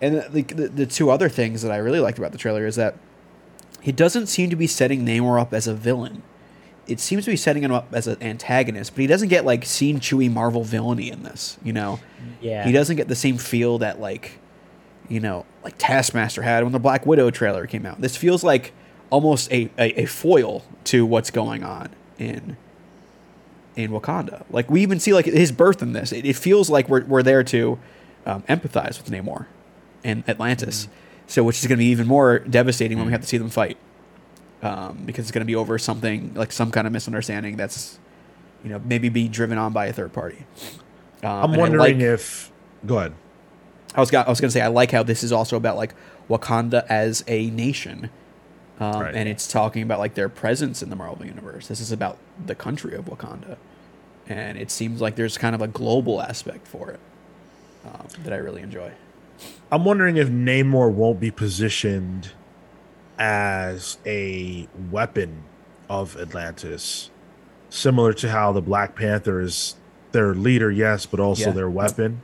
and the, the the two other things that I really liked about the trailer is that he doesn't seem to be setting Namor up as a villain. It seems to be setting him up as an antagonist, but he doesn't get like seen chewy Marvel villainy in this. You know, Yeah, he doesn't get the same feel that like, you know, like Taskmaster had when the Black Widow trailer came out. This feels like almost a, a, a foil to what's going on in in Wakanda. Like we even see like his birth in this. It, it feels like we're we're there to um, empathize with Namor and Atlantis. So which is going to be even more devastating when we have to see them fight. Um, because it's going to be over something like some kind of misunderstanding that's, you know, maybe being driven on by a third party. Um, I'm wondering like- if. Go ahead. I was got, I was gonna say I like how this is also about like Wakanda as a nation, um, Right. and it's talking about like their presence in the Marvel universe. This is about the country of Wakanda, and it seems like there's kind of a global aspect for it um, that I really enjoy. I'm wondering if Namor won't be positioned as a weapon of Atlantis, similar to how the Black Panther is their leader, yes, but also Yeah. their weapon,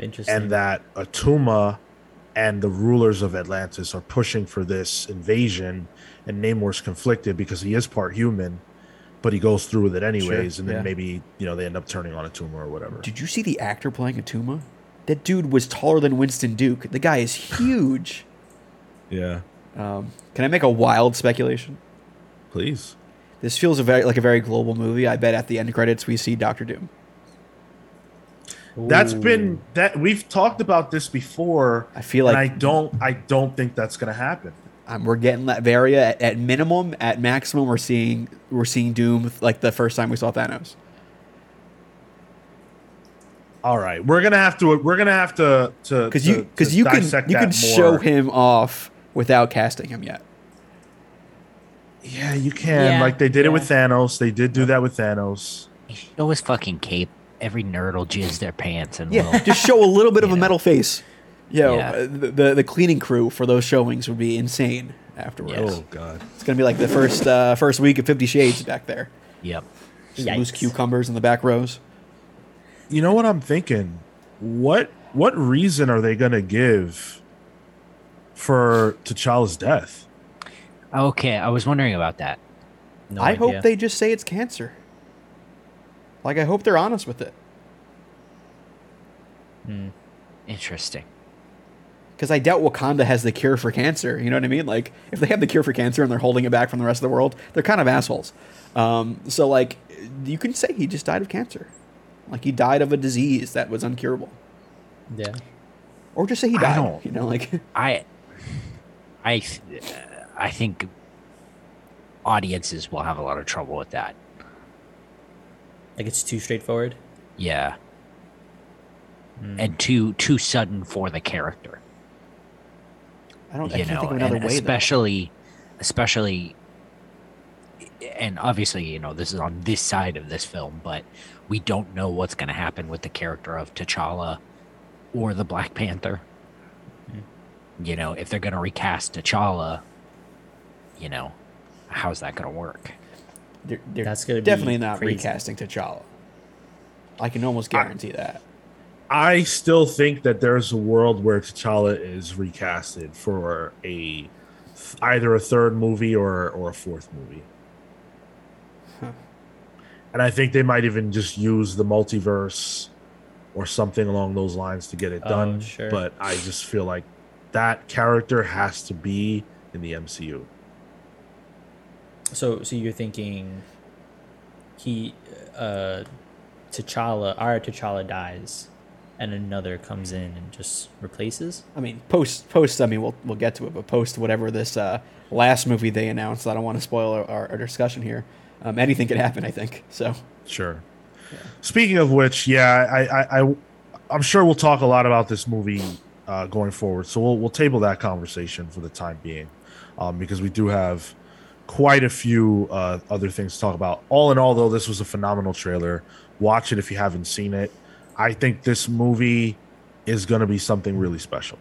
interesting. and that Atuma and the rulers of Atlantis are pushing for this invasion, and Namor's conflicted because he is part human, but he goes through with it anyways, and then yeah. maybe you know they end up turning on Atuma or whatever. Did you see the actor playing Atuma? That dude was taller than Winston Duke. The guy is huge. Yeah, um, can I make a wild speculation? please. This feels a very like a very global movie. I bet at the end credits we see Doctor Doom. That's Ooh. been that we've talked about this before. I feel and like- I don't I don't think that's gonna happen. um, we're getting Latveria at, at minimum. At maximum, we're seeing we're seeing Doom like the first time we saw Thanos. All right, we're gonna have to we're gonna have to to Because you because you can you can more. show him off without casting him yet. Yeah, you can Yeah, like they did it with. Thanos. They did do that with Thanos. Show his fucking cape. Every nerd will jizz their pants and Yeah, will. just show a little bit of a Yeah. metal face. Yo, Yeah. uh, the, the the cleaning crew for those showings would be insane. afterwards. Oh god. It's gonna be like the first uh, first week of Fifty Shades back there. Yep. Just loose cucumbers in the back rows. You know what I'm thinking? What what reason are they gonna give for T'Challa's death? Okay, I was wondering about that. No I idea. hope they just say it's cancer. Like I hope they're honest with it. Hmm. Interesting. Because I doubt Wakanda has the cure for cancer. You know what I mean? Like, if they have the cure for cancer and they're holding it back from the rest of the world, they're kind of assholes. Um, so, like, you can say he just died of cancer. Like, he died of a disease that was uncurable. Yeah. Or just say he I died. don't- You know, like, I, I, I think audiences will have a lot of trouble with that. Like it's too straightforward. Yeah. Hmm. And too too sudden for the character. I don't I you can't know, think of another and way. though. especially, especially, and obviously, you know, this is on this side of this film, but we don't know what's going to happen with the character of T'Challa or the Black Panther. You know, if they're going to recast T'Challa, you know, how's that going to work? They're, they're That's gonna be definitely not crazy. recasting T'Challa. I can almost guarantee that. I still think that there's a world where T'Challa is recasted for a either a third movie or or a fourth movie. And I think they might even just use the multiverse or something along those lines to get it Oh, done. sure. But I just feel like that character has to be in the MCU. So so you're thinking he uh T'Challa our T'Challa dies and another comes in and just replaces? I mean, post post. I mean, we'll we'll get to it, but post whatever this uh, last movie they announced. I don't want to spoil our, our, our discussion here. Um, anything could happen, I think. So Sure. Speaking of which, yeah, I, I, I, I'm sure we'll talk a lot about this movie uh, going forward. So we'll we'll table that conversation for the time being, um, because we do have quite a few uh, other things to talk about. All in all, though, this was a phenomenal trailer. Watch it if you haven't seen it. I think this movie is going to be something really special.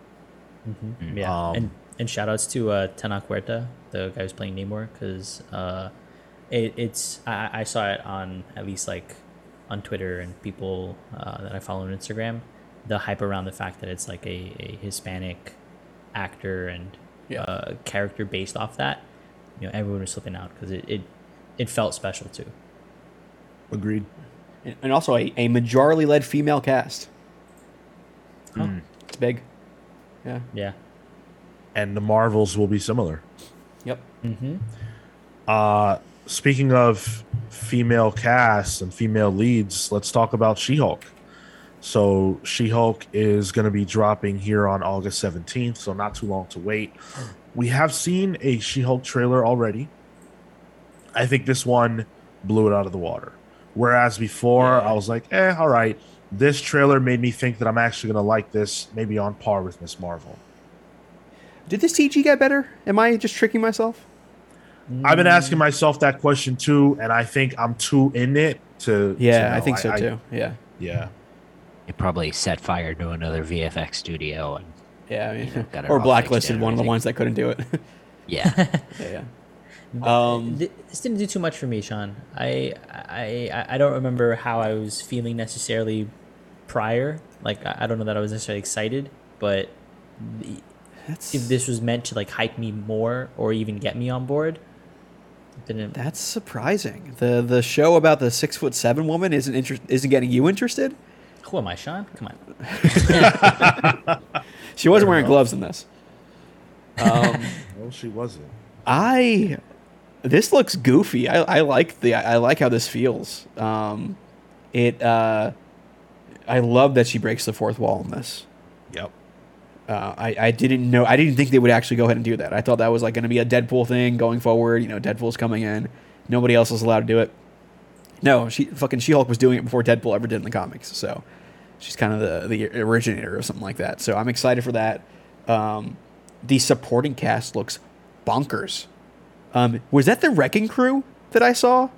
Yeah. Um, and and shout outs to uh Tenoch Huerta, the guy who's playing Namor, because uh it, it's I, I saw it on at least like on Twitter and people uh, that I follow on Instagram, the hype around the fact that it's like a, a Hispanic actor and Yeah. uh, character based off that. You know, everyone was flipping out because it, it it felt special too. Agreed. and, and also a, a majority led female cast. It's big. Yeah. Yeah. And the Marvels will be similar. Yep. Mm-hmm. Uh, speaking of female casts and female leads, let's talk about She Hulk. So, She Hulk is going to be dropping here on August 17th, so not too long to wait. We have seen a She Hulk trailer already. I think this one blew it out of the water. Whereas before, I was like, eh, all right. This trailer made me think that I'm actually going to like this, maybe on par with Miss Marvel. Did the CG get better? Am I just tricking myself? I've been asking myself that question too, and I think I'm too in it to. to Yeah, I think so too. yeah. yeah. It probably set fire to another VFX studio, and Yeah. I mean, know, got it or blacklisted one of the ones that couldn't do it. yeah, yeah. yeah. Um, this didn't do too much for me, Sean. I, I I- I don't remember how I was feeling necessarily prior. Like I I don't know that I was necessarily excited, but that's if this was meant to like hype me more or even get me on board, it didn't. that's surprising. The the show about the six foot seven woman isn't inter- isn't getting you interested. Who am I, Sean? Come on. She wasn't wearing gloves in this. Um, No, she wasn't. I this looks goofy. I, I like the I like how this feels. Um, it uh, I love that she breaks the fourth wall in this. Yep. Uh, I, I didn't know I didn't think they would actually go ahead and do that. I thought that was like going to be a Deadpool thing going forward. You know, Deadpool's coming in, nobody else is allowed to do it. No, she fucking She Hulk was doing it before Deadpool ever did in the comics. So she's kind of the the originator or something like that. So I'm excited for that. Um, the supporting cast looks bonkers. Um, was that the Wrecking Crew that I saw?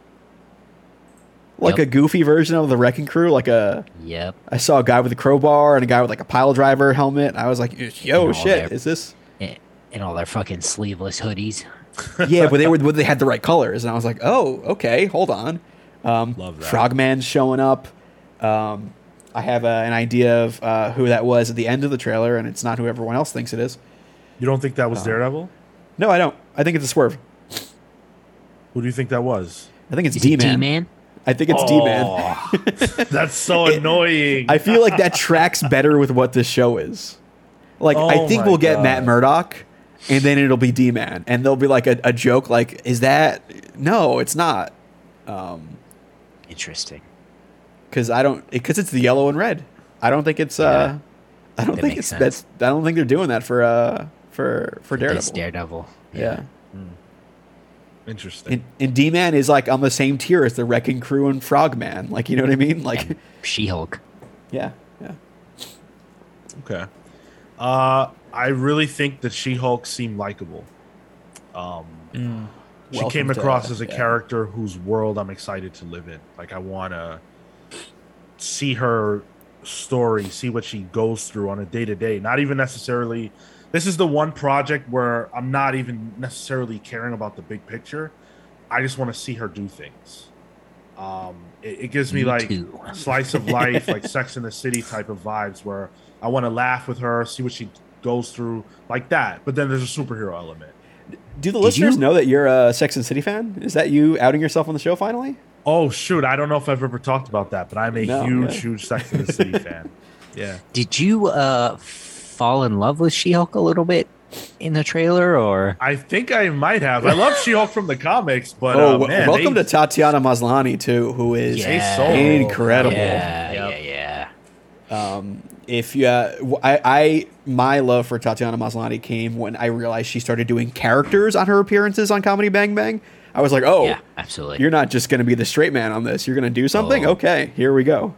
Like Yep. a goofy version of the Wrecking Crew, like a yep. I saw a guy with a crowbar and a guy with like a pile driver helmet. I was like, "Yo, shit, they're- is this?" A- in all their fucking sleeveless hoodies. yeah, but they were but they had the right colors, and I was like, oh, okay, hold on. Um, Love that. Frogman's showing up. Um, I have uh, an idea of uh, who that was at the end of the trailer, and it's not who everyone else thinks it is. You don't think that was Daredevil? No, I don't. I think it's a swerve. Who do you think that was? I think it's D Man. D-Man? I think it's D Man. Oh, That's so annoying. I feel like that tracks better with what this show is. Like, I Oh think we'll get Matt Murdock, and then it'll be D Man, and there'll be like a, a joke like, "Is that no? It's not." Interesting. Because I don't because it's the yellow and red. I don't think it's uh, I don't That think makes it's that's I don't think they're doing that for uh for for This Daredevil. Daredevil. Yeah, Interesting. and, and D Man is like on the same tier as the Wrecking Crew and Frogman. Like you know what I mean? Like She-Hulk. yeah, yeah. Okay. Uh, I really think that She-Hulk seemed likable. Um, she Welcome came to- across as a yeah. character whose world I'm excited to live in. Like I want to see her story, see what she goes through on a day to day. Not even necessarily. This is the one project where I'm not even necessarily caring about the big picture. I just want to see her do things. Um, it, it gives me Me like too. slice of life, like Sex in the City type of vibes, where I want to laugh with her, see what she goes through, like that. But then there's a superhero element. Do the Did listeners you- know that you're a Sex and the City fan? Is that you outing yourself on the show finally? Oh shoot, I don't know if I've ever talked about that, but I'm a No, huge, yeah. huge Sex in the City fan. Yeah. Did you uh fall in love with She-Hulk a little bit in the trailer, or I think I might have. I love She-Hulk from the comics, but oh, uh, w- man, welcome they- to Tatiana Maslany too, who is Yeah. so- incredible. yeah, Yep. yeah, yeah. Um, if you, uh, w- I, I, my love for Tatiana Maslany came when I realized she started doing characters on her appearances on Comedy Bang Bang. I was like, oh, yeah, absolutely. you're not just going to be the straight man on this. You're going to do something. Oh. Okay, here we go.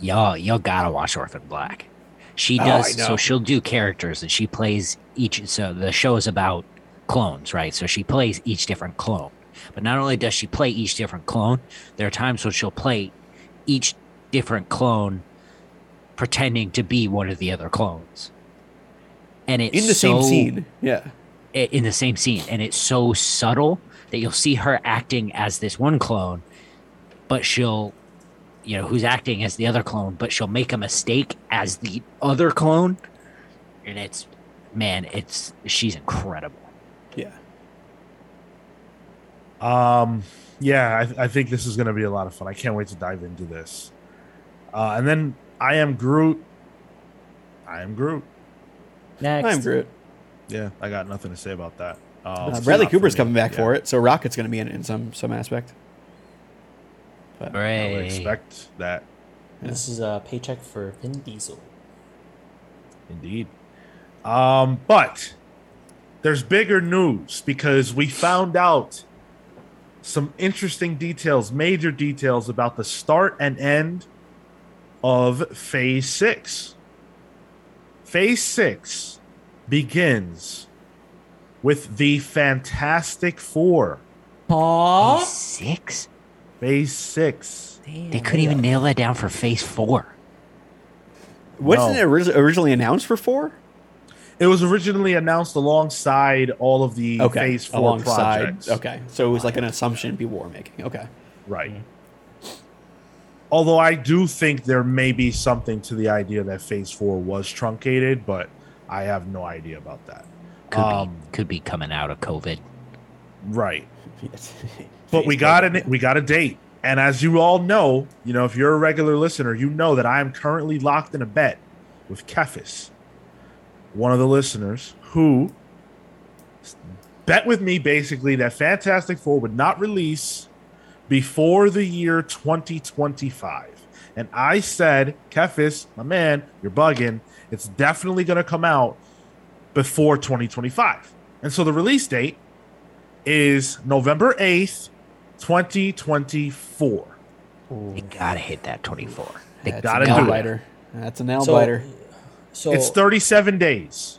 y'all y'all gotta watch Orphan Black. She Oh, does know. so she'll do characters and she plays each so the show is about clones, right? So she plays each different clone. But not only does she play each different clone, there are times when she'll play each different clone pretending to be one of the other clones. And it's In the same scene. Yeah. in the same scene and it's so subtle that you'll see her acting as this one clone but she'll you know who's acting as the other clone but she'll make a mistake as the other clone and it's man it's she's incredible Yeah. Um, yeah, I, I think this is going to be a lot of fun. I can't wait to dive into this. Uh, and then I am Groot. I am Groot. Next. I'm Groot. Yeah, I got nothing to say about that. Um, Uh, Bradley not for Cooper's coming back Yeah, for it, so Rocket's going to be in in some some aspect. But, I would expect that. This is a paycheck for Vin Diesel. Indeed. Um, but there's bigger news because we found out some interesting details, major details about the start and end of phase six. Phase six begins with the Fantastic Four. Aww. six Phase six. they couldn't even nail that down for phase four Wasn't No. it ori- originally announced for four? It was originally announced alongside all of the Okay. Phase Four Alongside. projects. Okay. So it was like an assumption people were making. Okay. Right. Mm-hmm. Although I do think there may be something to the idea that Phase Four was truncated, but I have no idea about that. Could Um, be could be coming out of covid Right. But we got an we got a date, and as you all know, you know if you're a regular listener, you know that I am currently locked in a bet with Kefis, one of the listeners who bet with me basically that Fantastic Four would not release before the year 2025. And I said, Kefis, my man, you're bugging. It's definitely going to come out before 2025. And so the release date is November 8th, 2024. they gotta hit that 24 they That's gotta a nail do it. That's a nail So, biter. so It's 37 days.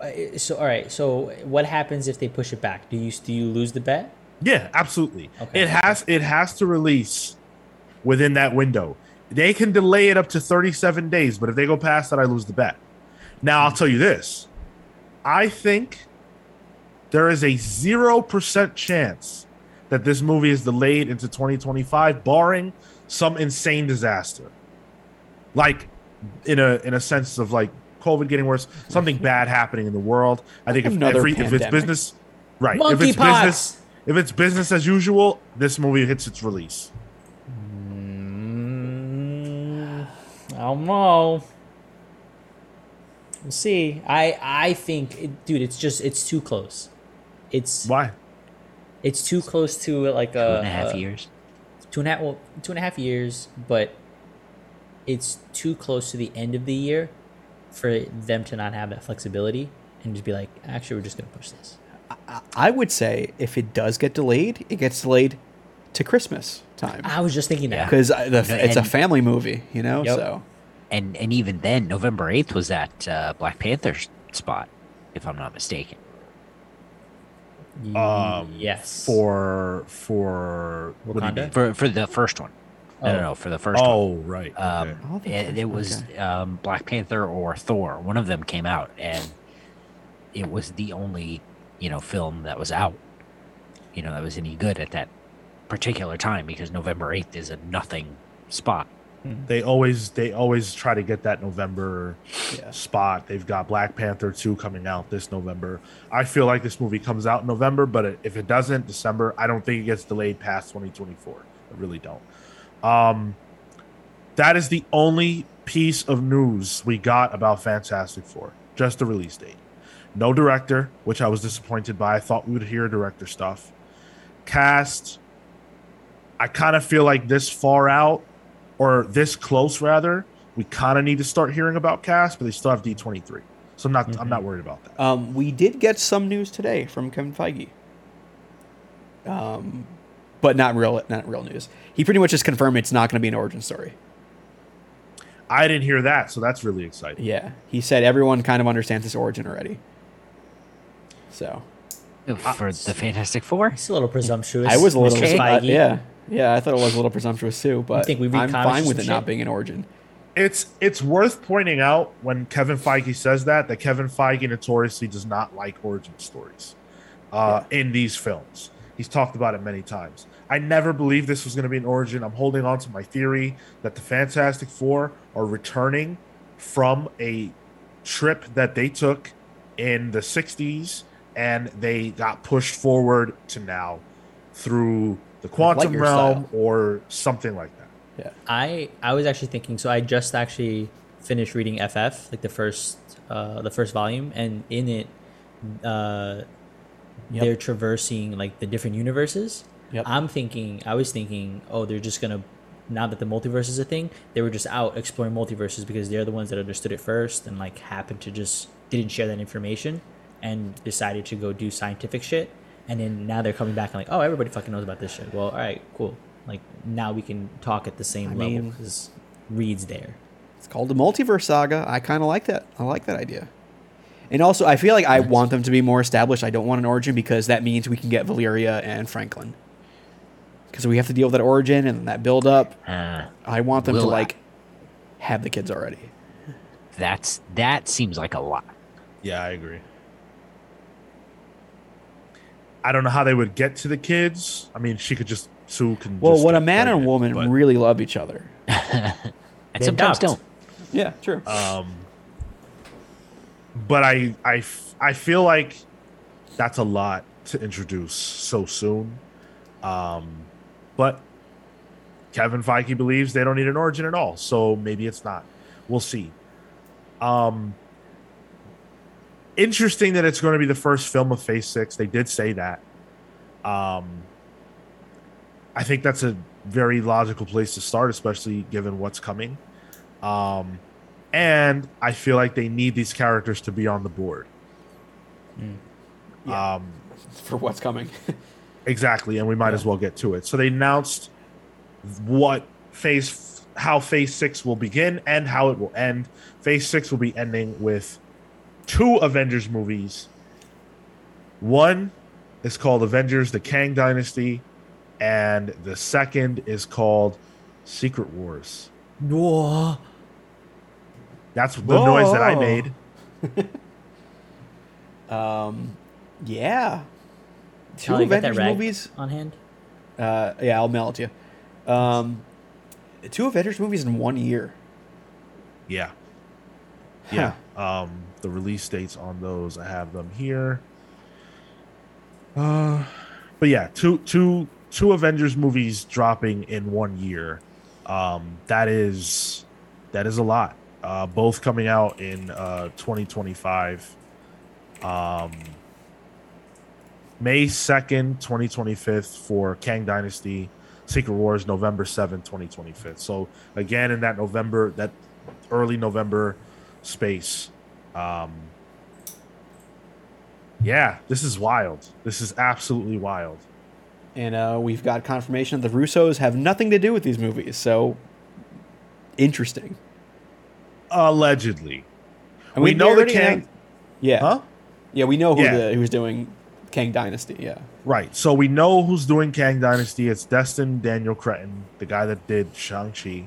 uh, so all right. So what happens if they push it back? Do you do you lose the bet? Yeah, absolutely. Okay. It has it has to release within that window. They can delay it up to 37 days, but if they go past that, I lose the bet. Now I'll tell you this: I think there is a 0% chance that this movie is delayed into 2025 barring some insane disaster. Like in a in a sense of like COVID getting worse, something bad happening in the world. I think if Another every if it's business right, if it's business if it's business as usual, this movie hits its release. Mm, I don't know. We'll see. I I think, it, dude, it's just it's too close. It's Why? it's too close to like Two a and a half a- years. two and a half well two and a half years, but it's too close to the end of the year for them to not have that flexibility and just be like, actually, we're just gonna push this. I would say if it does get delayed, it gets delayed to Christmas time I was just thinking that. because uh, it's a family movie, you know. Yep. So And and even then, November eighth was that uh, Black Panther spot, if I'm not mistaken. Um, yes. For for what do you Wakanda? For for the first one. No, no, Oh. no, for the first one. Oh, right. Um, okay. Oh, it, it was okay. um, Black Panther or Thor. One of them came out, and it was the only you know film that was out. You know that was any good at that particular time because November eighth is a nothing spot. They always they always try to get that November Yeah. spot. They've got Black Panther 2 coming out this November. I feel like this movie comes out in November, but it- if it doesn't, December, I don't think it gets delayed past 2024. I really don't. Um that is the only piece of news we got about Fantastic Four. Just the release date. No director, which I was disappointed by. I thought we would hear director stuff. Cast, I kind of feel like this far out, or this close rather, we kind of need to start hearing about cast, but they still have D23. So I'm not I'm not worried about that. Um, we did get some news today from Kevin Feige. Um, but not real, not real news. He pretty much just confirmed it's not going to be an origin story. I didn't hear that, so that's really exciting. Yeah, he said everyone kind of understands this origin already. So For the Fantastic Four, It's a little presumptuous. I was a little, Mr. uh, yeah, yeah. I thought it was a little presumptuous too, but I think we read I'm comics fine with some it not shit? being an origin. It's it's worth pointing out when Kevin Feige says that that Kevin Feige notoriously does not like origin stories uh, in these films. He's talked about it many times. I never believed this was going to be an origin. I'm holding on to my theory that the Fantastic Four are returning from a trip that they took in the 60s and they got pushed forward to now through the quantum Lightyear realm style. or something like that. Yeah, I I was actually thinking. So I just actually finished reading FF, like the first uh, the first volume, and in it, uh, Yep. they're traversing like the different universes. Yep. I'm thinking. I was thinking. Oh, they're just gonna. Now that the multiverse is a thing, they were just out exploring multiverses because they're the ones that understood it first and like happened to just didn't share that information and decided to go do scientific shit. And then now they're coming back and like, oh, everybody fucking knows about this shit. Well, all right, cool. Like now we can talk at the same I level mean- because Reed's there. it's called the multiverse saga. I kind of like that. I like that idea. And also, I feel like I want them to be more established. I don't want an origin because that means we can get Valeria and Franklin. Because we have to deal with that origin and that build up. uh, I want them to Will I- like have the kids already. that's that seems like a lot. Yeah, I agree. I don't know how they would get to the kids. I mean, she could just Sue can. Well, just when a man and pregnant, woman but, really love each other. And They sometimes adopt. don't. Yeah, true. Um, but I feel like that's a lot to introduce so soon. Um, but Kevin Feige believes they don't need an origin at all, so maybe it's not. We'll see. Um, interesting that it's going to be the first film of Phase Six. They did say that. Um, I think that's a very logical place to start, especially given what's coming. Um, and I feel like they need these characters to be on the board. Yeah. Um, For what's coming. exactly, and we might Yeah. as well get to it. So they announced what phase, how phase six will begin and how it will end. Phase six will be ending with two Avengers movies. One is called Avengers: The Kang Dynasty, and the second is called Secret Wars. Whoa. That's the noise that I made. Um, yeah. Two Tyler, you that Avengers movies. on hand. Uh, yeah, I'll mail it to you. Um, two Avengers movies in one year. Yeah. Yeah. Um, the release dates on those, I have them here. Uh, but yeah, two two two Avengers movies dropping in one year. Um, that is that is a lot. Uh, both coming out in uh 2025. Um, May 2nd, 2025 for Kang Dynasty. Secret Wars November 7th, 2025. So again in that November that early November space. Um Yeah, this is wild. This is absolutely wild. And uh, we've got confirmation that the Russos have nothing to do with these movies. So interesting. Allegedly. And we know the Kang yeah. Huh? Yeah, we know who Yeah. the who's doing Kang Dynasty. Yeah. Right. So we know who's doing Kang Dynasty. It's Destin Daniel Cretton, the guy that did Shang-Chi.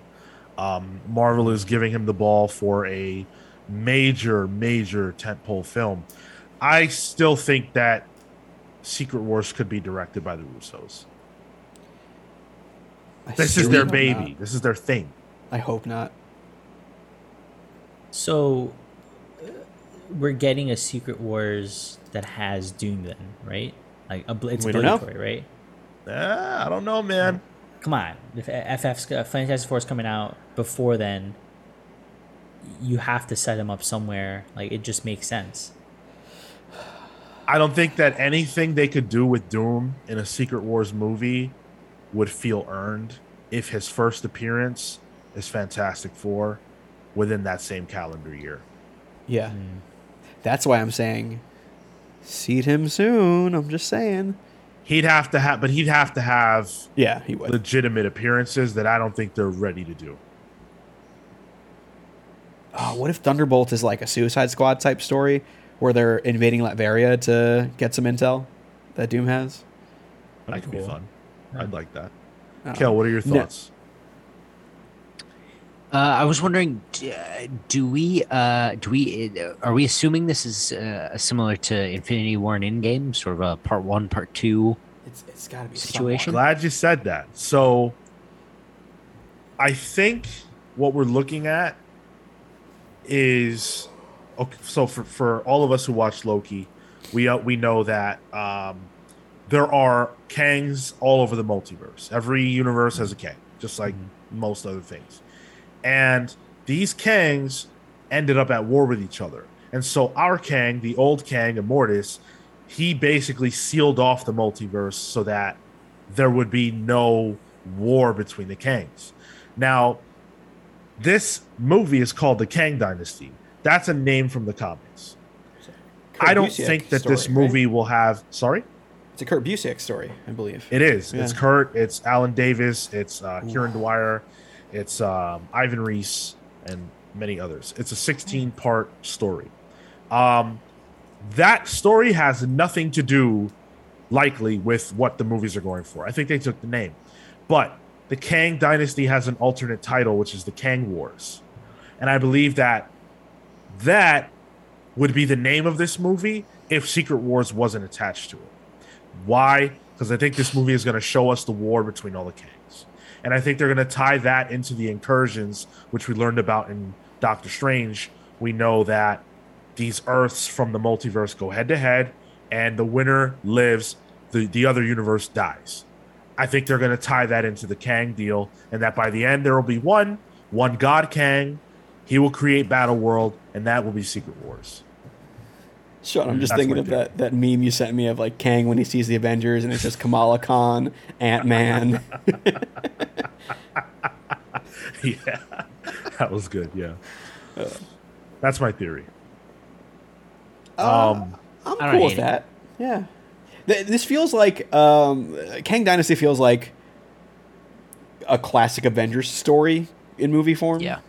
Um, Marvel is giving him the ball for a major, major tentpole film. I still think that Secret Wars could be directed by the Russos. I This is their baby. not. This is their thing. I hope not. So uh, we're getting a Secret Wars that has Doom, then, right? Like a, bl- it's We don't obligatory, right? Ah, I don't know, man. Come on, if FF's uh, Fantastic Four is coming out before then, you have to set him up somewhere. Like it just makes sense. I don't think that anything they could do with Doom in a Secret Wars movie would feel earned if his first appearance is Fantastic Four within that same calendar year. Yeah. Hmm. That's why I'm saying seat him soon. I'm just saying. He'd have to have, but he'd have to have Yeah, he would. legitimate appearances that I don't think they're ready to do. Oh, what if Thunderbolt is like a Suicide Squad type story where they're invading Latveria to get some intel that Doom has? That could be cool. fun. I'd like that. Uh, Kel, what are your No. thoughts? Uh, I was wondering, uh, do we, uh, do we, uh, are we assuming this is uh, similar to Infinity War and Endgame, sort of a part one, part two? It's, it's got to be Situation? Glad you said that. So, I think what we're looking at is okay. So for for all of us who watch Loki, we uh, we know that um, there are Kangs all over the multiverse. Every universe has a Kang, just like most other things. And these Kangs ended up at war with each other. And so our Kang, the old Kang, Immortus, he basically sealed off the multiverse so that there would be no war between the Kangs. Now, this movie is called the Kang Dynasty. That's a name from the comics. I don't think that this movie will have. Sorry, It's a Kurt Busiek story, I believe. it is. It's Kurt. It's Alan Davis. It's uh, Kieron Dwyer. It's um, Ivan Reis and many others. It's a 16 part story. Um, that story has nothing to do, likely, with what the movies are going for. I think they took the name, but the Kang Dynasty has an alternate title, which is the Kang Wars, and I believe that that would be the name of this movie if Secret Wars wasn't attached to it. Why? Because I think this movie is going to show us the war between all the Kangs. And I think they're going to tie that into the incursions, which we learned about in Doctor Strange. We know that these Earths from the multiverse go head to head, and the winner lives, the, the other universe dies. I think they're going to tie that into the Kang deal, and that by the end, there will be one, one God Kang. He will create Battle World, and that will be Secret Wars. Sean, I'm just That's thinking of that, that meme you sent me of like Kang when he sees the Avengers and it says Kamala Khan, Ant Man. yeah, that was good. Yeah, that's my theory. Um, I'm cool with hate it. that. Yeah. Th- This feels like um, Kang Dynasty feels like a classic Avengers story in movie form. Yeah.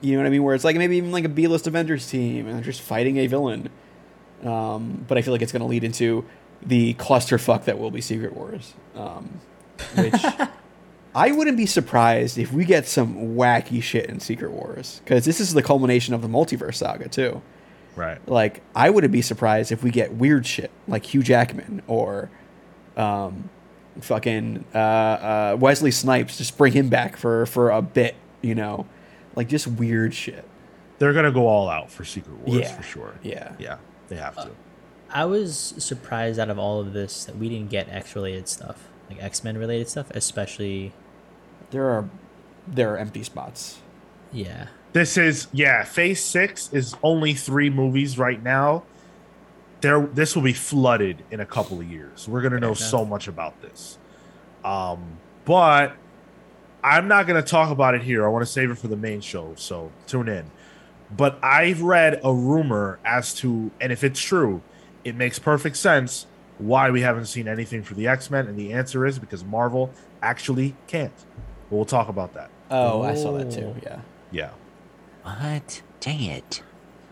You know what I mean? Where it's like maybe even like a B-list Avengers team and they're just fighting a villain. Um, but I feel like it's going to lead into the clusterfuck that will be Secret Wars. Um, which I wouldn't be surprised if we get some wacky shit in Secret Wars because this is the culmination of the multiverse saga too. Right. Like I wouldn't be surprised if we get weird shit like Hugh Jackman or um fucking uh, uh Wesley Snipes just bring him back for for a bit, you know. Like just weird shit. They're gonna go all out for Secret Wars Yeah. for sure. Yeah. Yeah, they have to. I was surprised out of all of this that we didn't get X related stuff, like X Men related stuff, especially. There are there are empty spots. Yeah. This is yeah. Phase six is only three movies right now. There, this will be flooded in a couple of years. We're gonna know so much about this. Um, but I'm not gonna talk about it here. I want to save it for the main show. So tune in. But I've read a rumor as to, and if it's true, it makes perfect sense why we haven't seen anything for the X Men. And the answer is because Marvel actually can't. But we'll talk about that. Oh, I saw that too. Yeah. Yeah. What? Dang it.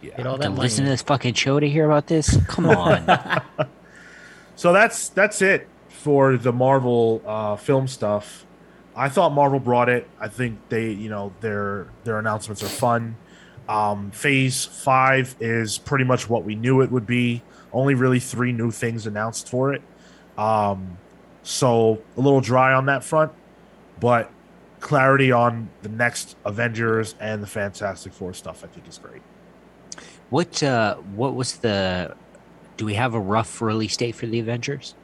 Yeah. Get all To that listen to this fucking show to hear about this? Come on. So that's that's it for the Marvel uh, film stuff. I thought Marvel brought it. I think they, you know, their their announcements are fun. Um, phase five is pretty much what we knew it would be. Only really three new things announced for it. Um, so a little dry on that front, but clarity on the next Avengers and the Fantastic Four stuff, I think, is great. what uh what was the do we have a rough release date for the Avengers?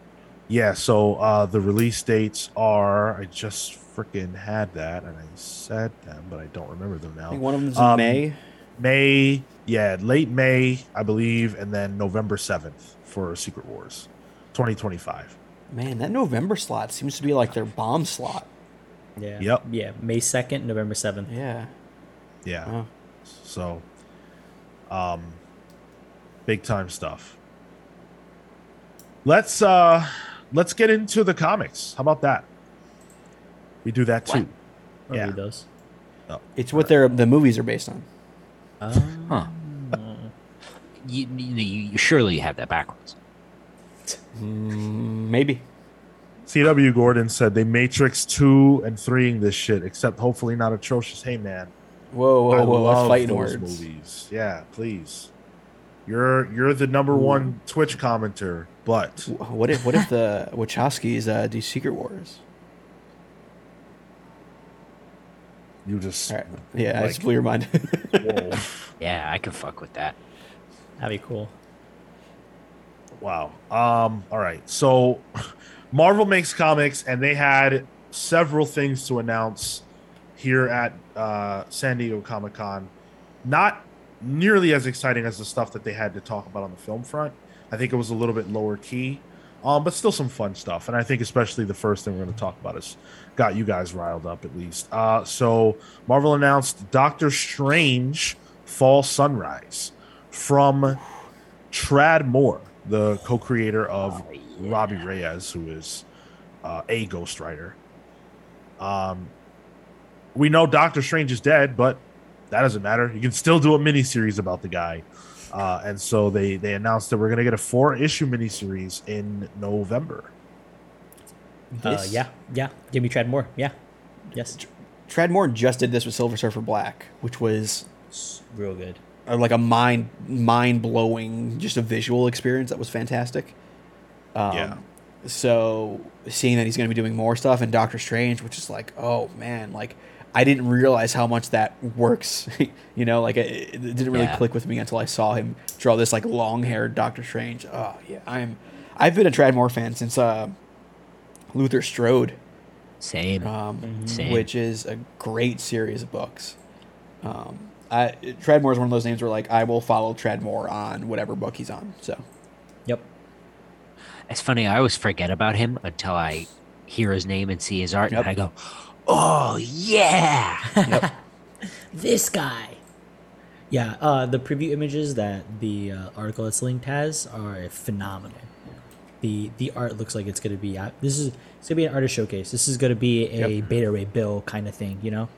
Yeah, so uh the release dates are I just freaking had that and I said them, but I don't remember them I now. think one of them's in Um, May. May, yeah, late May, I believe, and then November 7th for Secret Wars 2025. Man, that November slot seems to be like their bomb slot. Yeah. Yep. Yeah. May second, November seventh. Yeah. Yeah. Wow. So um big time stuff. Let's uh let's get into the comics. How about that? We do that too. I'll Yeah. read those. It's what their the movies are based on. Huh. You, you, you surely have that backwards. Mm, maybe. CW Gordon said they Matrix 2 and 3ing this shit, except hopefully not atrocious. Hey man. Whoa, whoa, I whoa! That's love fighting those words. movies. Yeah, please. You're you're the number one Twitch commenter, but What if what if the Wachowskis uh, do Secret Wars? you just All right. Yeah, I Like- just blew your mind. whoa. Yeah, I can fuck with that. That'd be cool. Wow. Um. All right. So, Marvel makes comics, and they had several things to announce here at uh, San Diego Comic Con. Not nearly as exciting as the stuff that they had to talk about on the film front. I think it was a little bit lower key, um, but still some fun stuff. And I think especially the first thing we're going to talk about has got you guys riled up at least. Uh, so Marvel announced Doctor Strange Fall Sunrise from Tradd Moore, the co-creator of Oh, yeah. Robbie Reyes, who is uh, a Ghost Rider. Um, we know Doctor Strange is dead, but that doesn't matter. You can still do a miniseries about the guy. Uh, and so they they announced that we're gonna get a four issue miniseries in November. Uh, This- yeah. Yeah. Give me Tradd Moore. Yeah. Yes. Tradd Moore just did this with Silver Surfer Black, which was real good. Uh, like a mind mind blowing, just a visual experience that was fantastic. Um, Yeah. So seeing that he's going to be doing more stuff in Doctor Strange, which is like, oh man, like I didn't realize how much that works. you know, like it, it didn't really Yeah. click with me until I saw him draw this like long haired Doctor Strange. Oh yeah, I'm. I've been a Tradd Moore fan since uh, Luther Strode Same. um, Same. which is a great series of books. Um, I, Tradd Moore is one of those names where like I will follow Tradd Moore on whatever book he's on. So Yep. It's funny. I always forget about him until I hear his name and see his art, Yep. and I go, "Oh yeah!" This guy. Yeah. Uh, the preview images that the uh, article that's linked has are phenomenal. The the art looks like it's gonna be. Uh, this is it's gonna be an artist showcase. This is gonna be a Yep. Beta Ray Bill kind of thing. You know.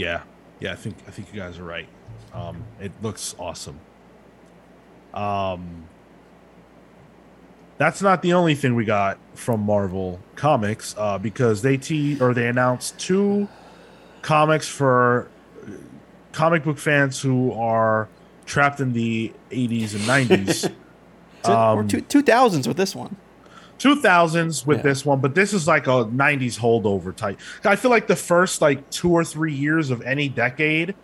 Yeah, yeah, I think I think you guys are right. Um, it looks awesome. Um, that's not the only thing we got from Marvel Comics, uh, because they te- or they announced two comics for comic book fans who are trapped in the 80s and 90s. So, or Um, two two thousands with this one. 2000s with Yeah. this one, but this is like a 90s holdover type. I feel like the first like two or three years of any decade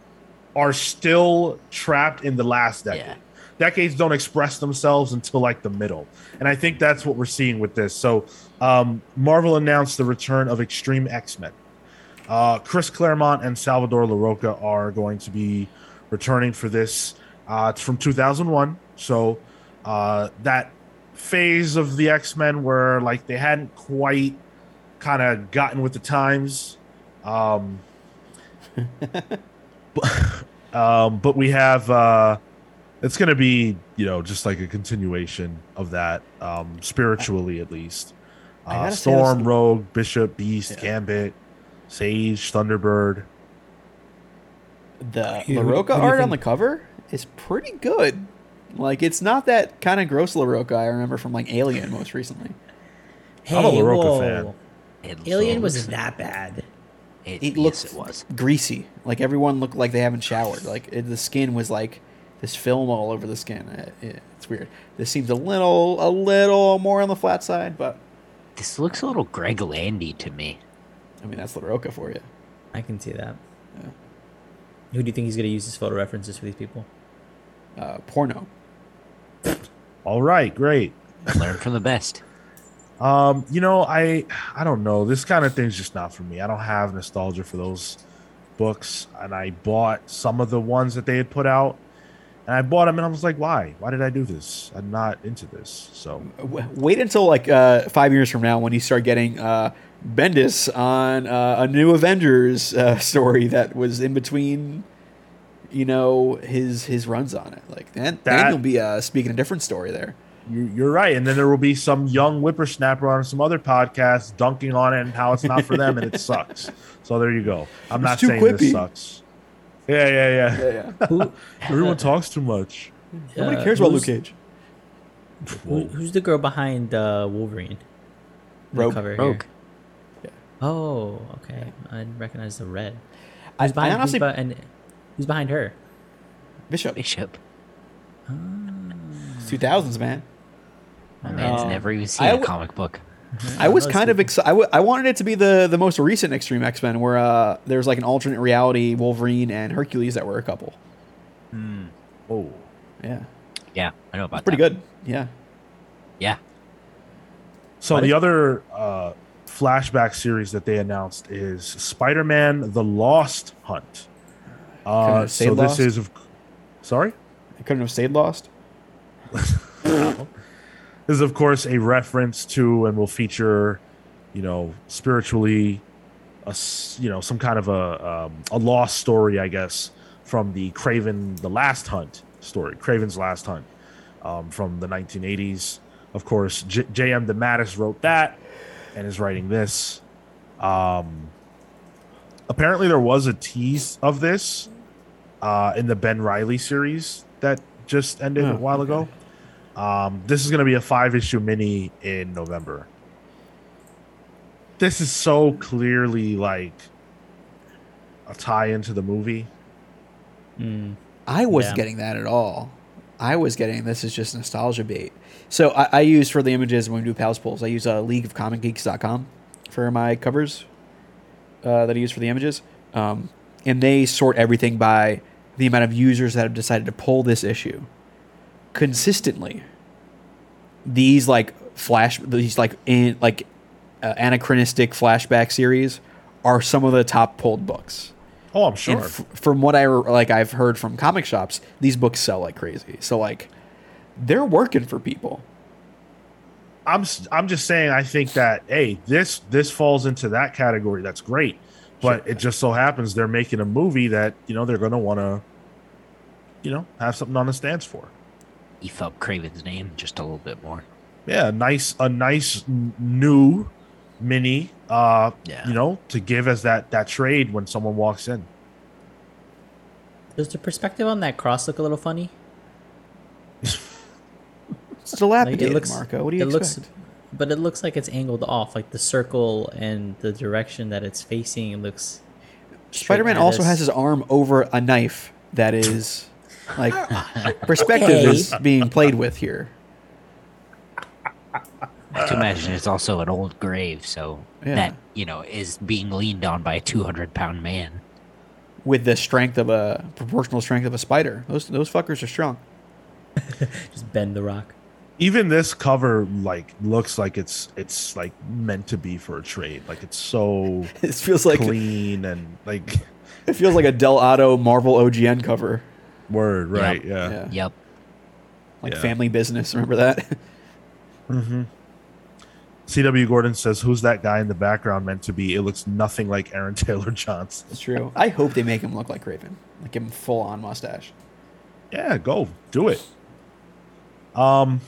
are still trapped in the last decade. Yeah. Decades don't express themselves until like the middle. And I think that's what we're seeing with this. So, um, Marvel announced the return of Extreme X Men. Uh, Chris Claremont and Salvador Larroca are going to be returning for this. Uh, it's from 2001. So, uh, that phase of the X Men where like they hadn't quite kind of gotten with the times. Um, but, um, but we have uh, it's going to be you know just like a continuation of that um, spiritually at least. Uh, gotta this- Storm, Rogue, Bishop, Beast, Yeah. Gambit, Sage, Thunderbird. The Who- who Larroca do you art on the cover is pretty good. Like it's not that kind of gross Larroca I remember from like Alien most recently. I'm a Larroca fan. It Alien looks- wasn't that bad. It, It yes, it was. greasy. Like everyone looked like they haven't showered. Like it, the skin was like this film all over the skin. It- it- it's weird. This seems a little a little more on the flat side, but This looks a little Greg Landy to me. I mean that's Larroca for you. I can see that. Yeah. Who do you think he's gonna use as photo references for these people? Uh, porno. All right, great. Learn from the best. Um, you know, I I don't know. This kind of thing's just not for me. I don't have nostalgia for those books, and I bought some of the ones that they had put out, and I bought them, and I was like, why? Why did I do this? I'm not into this. So Wait until like uh, five years from now when you start getting uh, Bendis on uh, a new Avengers uh, story that was in between, you know, his his runs on it. Like then, then That- you'll be uh, speaking a different story there. you, you're right. And then there will be some young whippersnapper on some other podcast dunking on it and how it's not for them and it sucks. So there you go. I'm not It's too saying quippy. this sucks. Yeah, yeah, yeah. Yeah, yeah. Who, Everyone talks too much. Nobody uh, cares about Luke Cage. Who, who's the girl behind uh, Wolverine? The Rogue. cover here. Rogue. Oh, okay. I recognize the red. I, Who's I honestly, who's, and who's behind her? Bishop, Bishop. two thousands, man. My man's Um, never even seen I a w- comic book. I was kind of excited. I, w- I wanted it to be the the most recent Extreme X Men, where uh, there's like an alternate reality Wolverine and Hercules that were a couple. Oh. Yeah, Yeah, I know about that. pretty that. good. Yeah. Yeah. So What the is- other uh, flashback series that they announced is Spider-Man: The Lost Hunt. Uh, so stayed this is of sorry. I couldn't have stayed lost. This is of course a reference to and will feature, you know, spiritually, a you know some kind of a um, a lost story, I guess, from the Kraven the Last Hunt story, Kraven's Last Hunt, um, from the 1980s. Of course, J- J.M. DeMatteis wrote that and is writing this. Um, apparently, there was a tease of this uh, in the Ben Reilly series that just ended Oh, a while ago. Um, this is going to be a five issue mini in November. This is so clearly like a tie into the movie. Mm. I wasn't Yeah. getting that at all. I was getting this is just nostalgia bait. So I, I use for the images when we do Pals Pulls, I use uh, leagueofcomicgeeks.com for my covers uh, that I use for the images. Um, and they sort everything by the amount of users that have decided to pull this issue. Consistently, these like flash, these like in like uh, anachronistic flashback series are some of the top pulled books. Oh, I'm sure. f- from what I like, I've heard from comic shops, these books sell like crazy. So like, they're working for people. I'm I'm just saying. I think that hey, this this falls into that category. That's great, but it just so happens they're making a movie that you know they're going to want to, you know, have something on the stands for. Beef up Kraven's name just a little bit more. Yeah, a nice a nice new mini. Uh, Yeah. you know, to give as that that trade when someone walks in. Does the perspective on that cross look a little funny? It's dilapidated, Like, it looks, Marco. What do you it expect? looks, but it looks like it's angled off, like the circle and the direction that it's facing. It looks. Spider-Man also has his arm over a knife that is like perspective Okay. is being played with here. I to imagine it's also an old grave, so Yeah. that you know is being leaned on by a 200 pound man. with the strength of a proportional strength of a spider. Those those fuckers are strong. Just bend the rock. Even this cover like looks like it's it's like meant to be for a trade. Like it's so It feels like clean and like it feels like a Dell'Otto Marvel OGN cover, word, right? Yep. Yeah. Yeah. Yep. like Yeah. Family Business. Remember that? Mm-hmm. CW Gordon says, "Who's that guy in the background meant to be? It looks nothing like Aaron Taylor Johnson." It's true. I hope they make him look like Raven, like give him full on mustache. Yeah, go do it. Um,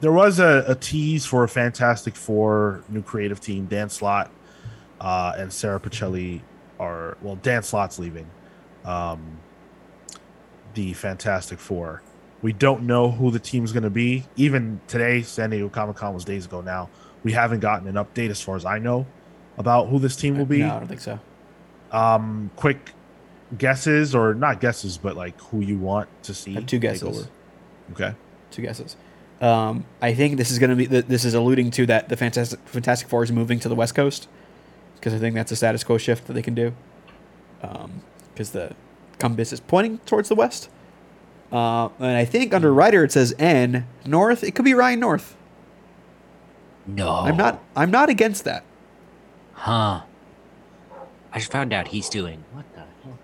there was a, a tease for a Fantastic Four new creative team. Dan Slott uh, and Sara Pichelli are well. Dan Slott's leaving. Um, the Fantastic Four. We don't know who the team's going to be. Even today, San Diego Comic Con was days ago. Now we haven't gotten an update, as far as I know, about who this team will be. No, I don't think so. Um, quick guesses, or not guesses, but like who you want to see. I have two guesses. Okay. Two guesses. Um, I think this is going to be. This is alluding to that the Fantastic Fantastic Four is moving to the West Coast because I think that's a status quo shift that they can do. Because the compass is pointing towards the west, uh, and I think under writer it says N North. It could be Ryan North. No. I'm not. I'm not against that. Huh. I just found out he's doing what the hell?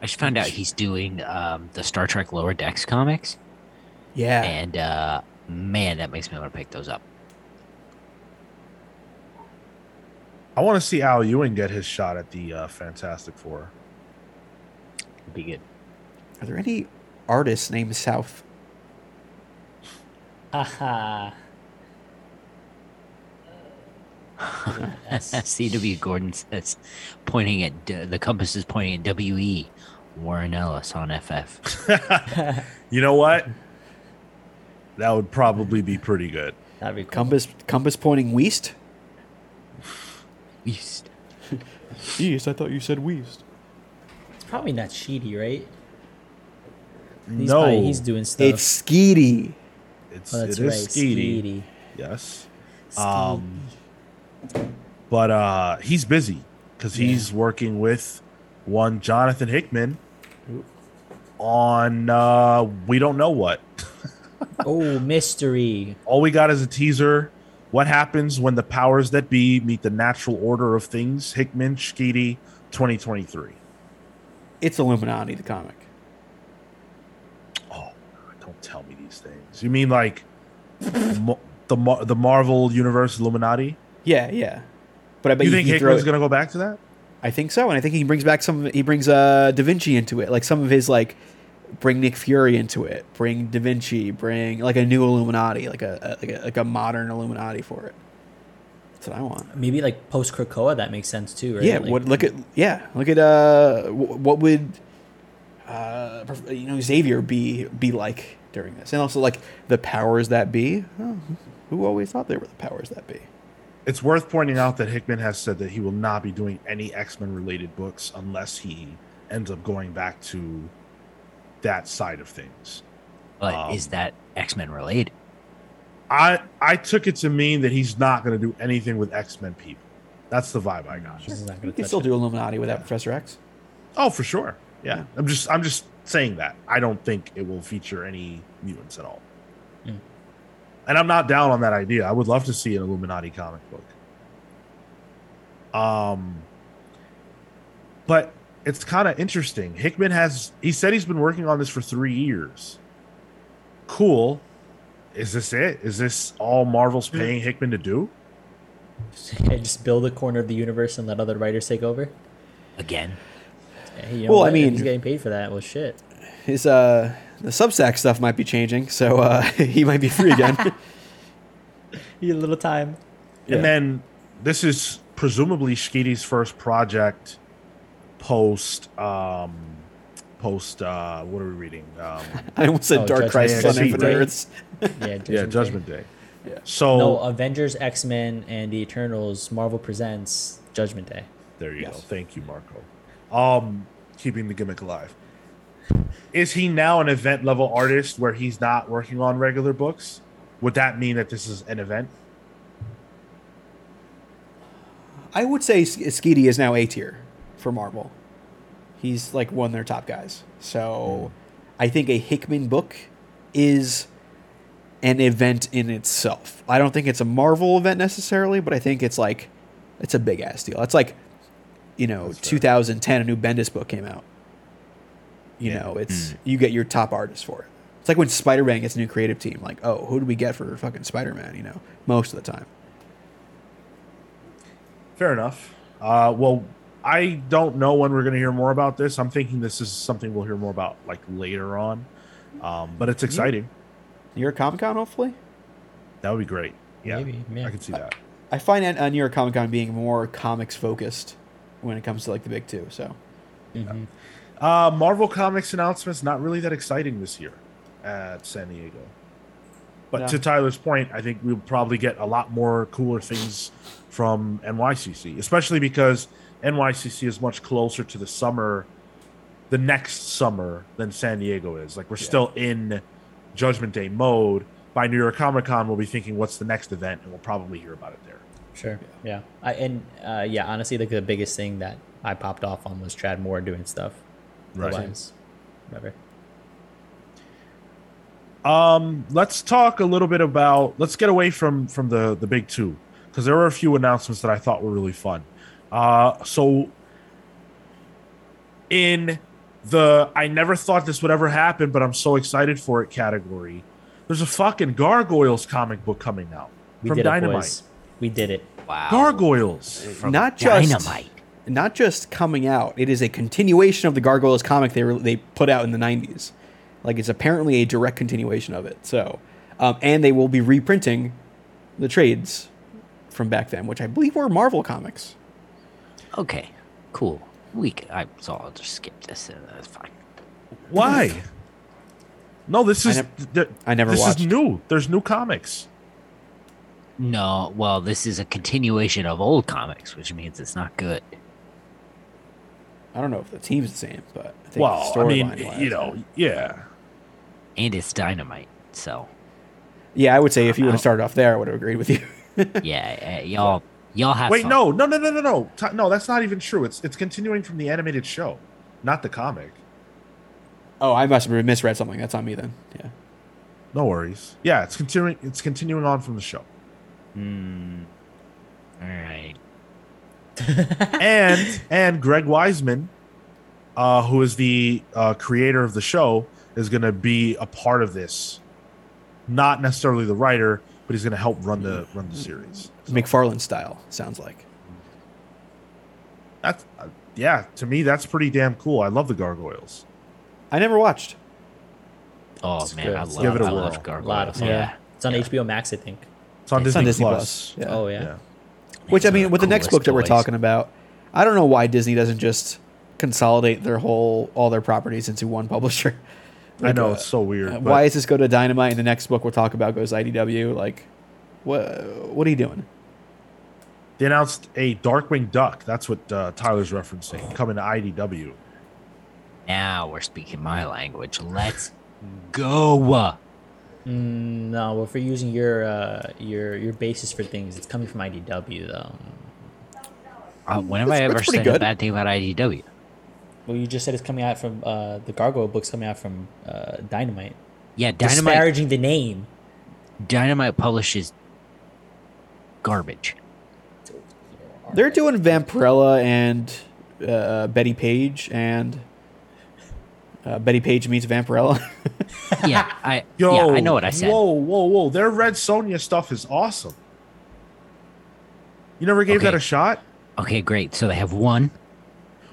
I just found out he's doing um, the Star Trek Lower Decks comics, Yeah. and uh, man, that makes me want to pick those up. I want to see Al Ewing get his shot at the uh, Fantastic Four. It'd be good. Are there any artists named South? Haha. CW Gordon says, pointing at D- the compass is pointing at WE. Warren Ellis on FF. You know what? That would probably be pretty good. That'd be cool. Compass compass pointing west. East. East. I thought you said west. It's probably not Sheedy, right? He's no, probably- he's doing stuff. It's Schiti. it's oh, that's it right. is Schiti. Schiti. Yes, Schiti. Um, but uh, he's busy because he's working with one Jonathan Hickman on uh, we don't know what. oh, mystery. All we got is a teaser. What happens when the powers that be meet the natural order of things? Hickman, Schiti, 2023. It's Illuminati, the comic. Oh, don't tell me these things. You mean like mo- the the Marvel Universe Illuminati? Yeah, yeah. But I bet you you, think can throw Hickman's gonna go back to that? I think so, and I think he brings back some. He brings uh Da Vinci into it, like some of his like bring Nick Fury into it, bring Da Vinci, bring like a new Illuminati, like a, a like a like a modern Illuminati for it. That's what I want. Maybe like post Krakoa, that makes sense too, right? Yeah. Like, what? Look at yeah. Look at uh. wh- What would uh you know Xavier be be like during this, and also like the powers that be. Oh, who always thought they were the powers that be? It's worth pointing out that Hickman has said that he will not be doing any X Men related books unless he ends up going back to that side of things. But Um, is that X Men related? I I took it to mean that he's not going to do anything with X Men people. That's the vibe I got. He's not You can still it. do Illuminati without Professor X. Oh, for sure. Yeah, I'm just I'm just saying that. I don't think it will feature any mutants at all. Mm. And I'm not down on that idea. I would love to see an Illuminati comic book. Um, but it's kind of interesting. Hickman has he said he's been working on this for three years. Cool. Is this it? Is this all Marvel's paying Hickman to do? just build a corner of the universe and let other writers take over. Again. Hey, you know Well, I what? If mean- he's getting paid for that. Well, shit. His uh the Substack stuff might be changing, so uh he might be free again. You get a little time. Yeah. And then this is presumably Schiti's first project post um post uh what are we reading? Um I almost said Oh, Dark Judgment Crisis Day. on Yeah, Infinite. Earths. Yeah, yeah, Day. Judgment Day. Yeah. So No, Avengers, X Men, and the Eternals. Marvel presents Judgment Day. There you Yes. go. Thank you, Marco. Um, keeping the gimmick alive. Is he now an event level artist where he's not working on regular books? Would that mean that this is an event? I would say S- Schiti is now A tier for Marvel. He's like one of their top guys. So I think a Hickman book is an event in itself. I don't think it's a Marvel event necessarily, but I think it's like it's a big ass deal. It's like you know, That's 2010 a new Bendis book came out. You Yeah. know, it's you get your top artist for it. It's like when Spider-Man gets a new creative team. Like, oh, who do we get for fucking Spider-Man? You know, most of the time. Fair enough. Uh, well, I don't know when we're going to hear more about this. I'm thinking this is something we'll hear more about like later on. Um, but it's exciting. New York Comic Con, hopefully. That would be great. Yeah, Maybe, yeah. I can see that. I find uh, New York Comic Con being more comics focused when it comes to like the big two. So Mhm. Uh, Marvel Comics announcements not really that exciting this year at San Diego. But No. to Tyler's point, I think we'll probably get a lot more cooler things from NYCC, especially because NYCC is much closer to the summer, the next summer than San Diego is. Like we're still in Judgment Day mode. By New York Comic Con, we'll be thinking, "What's the next event?" and we'll probably hear about it there. Sure. Yeah. I and uh, yeah, honestly, like the biggest thing that I popped off on was Tradd Moore doing stuff. Right. Otherwise, whatever. Um, let's talk a little bit about. Let's get away from from the the big two because there were a few announcements that I thought were really fun. Uh, so in the I never thought this would ever happen, but I'm so excited for it category. There's a fucking Gargoyles comic book coming out We from Dynamite. it. We did it. Wow. Gargoyles. From not just Dynamite. not just coming out. It is a continuation of the Gargoyles comic they were, they put out in the '90s. Like it's apparently a direct continuation of it. So, um, and they will be reprinting the trades from back then, which I believe were Marvel comics. Okay, cool. We can, I, so I'll just skip this. Uh, that's fine. Why? No, this I is nev- th- I never This watched. is new. There's new comics. No, well, this is a continuation of old comics, which means it's not good. I don't know if the team's the same, but I think Well, I mean, storyline-wise, you know, yeah. And it's dynamite. So Yeah, I would say if you would have started off there, I would have agreed with you. yeah, uh, y'all y'all have Wait, fun. no, no, no, no, no, no, Ti- no. That's not even true. It's it's continuing from the animated show, not the comic. oh, I must have misread something. That's on me then. Yeah. No worries. Yeah, it's continuing. It's continuing on from the show, Hmm. All right. and and Greg Weisman, uh, who is the uh, creator of the show, is going to be a part of this. Not necessarily the writer, but he's going to help run the run the series. McFarlane style sounds like. That's uh, yeah. To me, that's pretty damn cool. I love the Gargoyles. I never watched. Oh It's man, good. I Give it a I whirl. love A lot of fun. yeah. It's on Yeah. HBO Max, I think. It's on It's Disney, on Disney Plus. Plus. Yeah. Oh yeah. Yeah. Which I mean, with the next book coolest that we're talking about, I don't know why Disney doesn't just consolidate their whole all their properties into one publisher. I know uh, it's so weird. uh, why does this go to Dynamite and the next book we'll talk about goes IDW? Like, what? What are you doing? They announced a Darkwing Duck. That's what uh, Tyler's referencing. Coming to IDW. Now we're speaking my language. Let's go. Mm, no, well, if we're using your uh, your your basis for things, it's coming from IDW though. Uh, when have That's- I ever that's pretty said a bad thing about IDW? Well, you just said it's coming out from uh, the Gargoyle books coming out from uh, Dynamite. Yeah, Dynamite. Disparaging the name. Dynamite publishes garbage. They're doing Vampirella and uh, Bettie Page and uh, Bettie Page meets Vampirella. Yeah, I Yo, yeah, I know what I said. Whoa, whoa, whoa! Their Red Sonja stuff is awesome. You never gave that a shot? Okay, great. So they have one.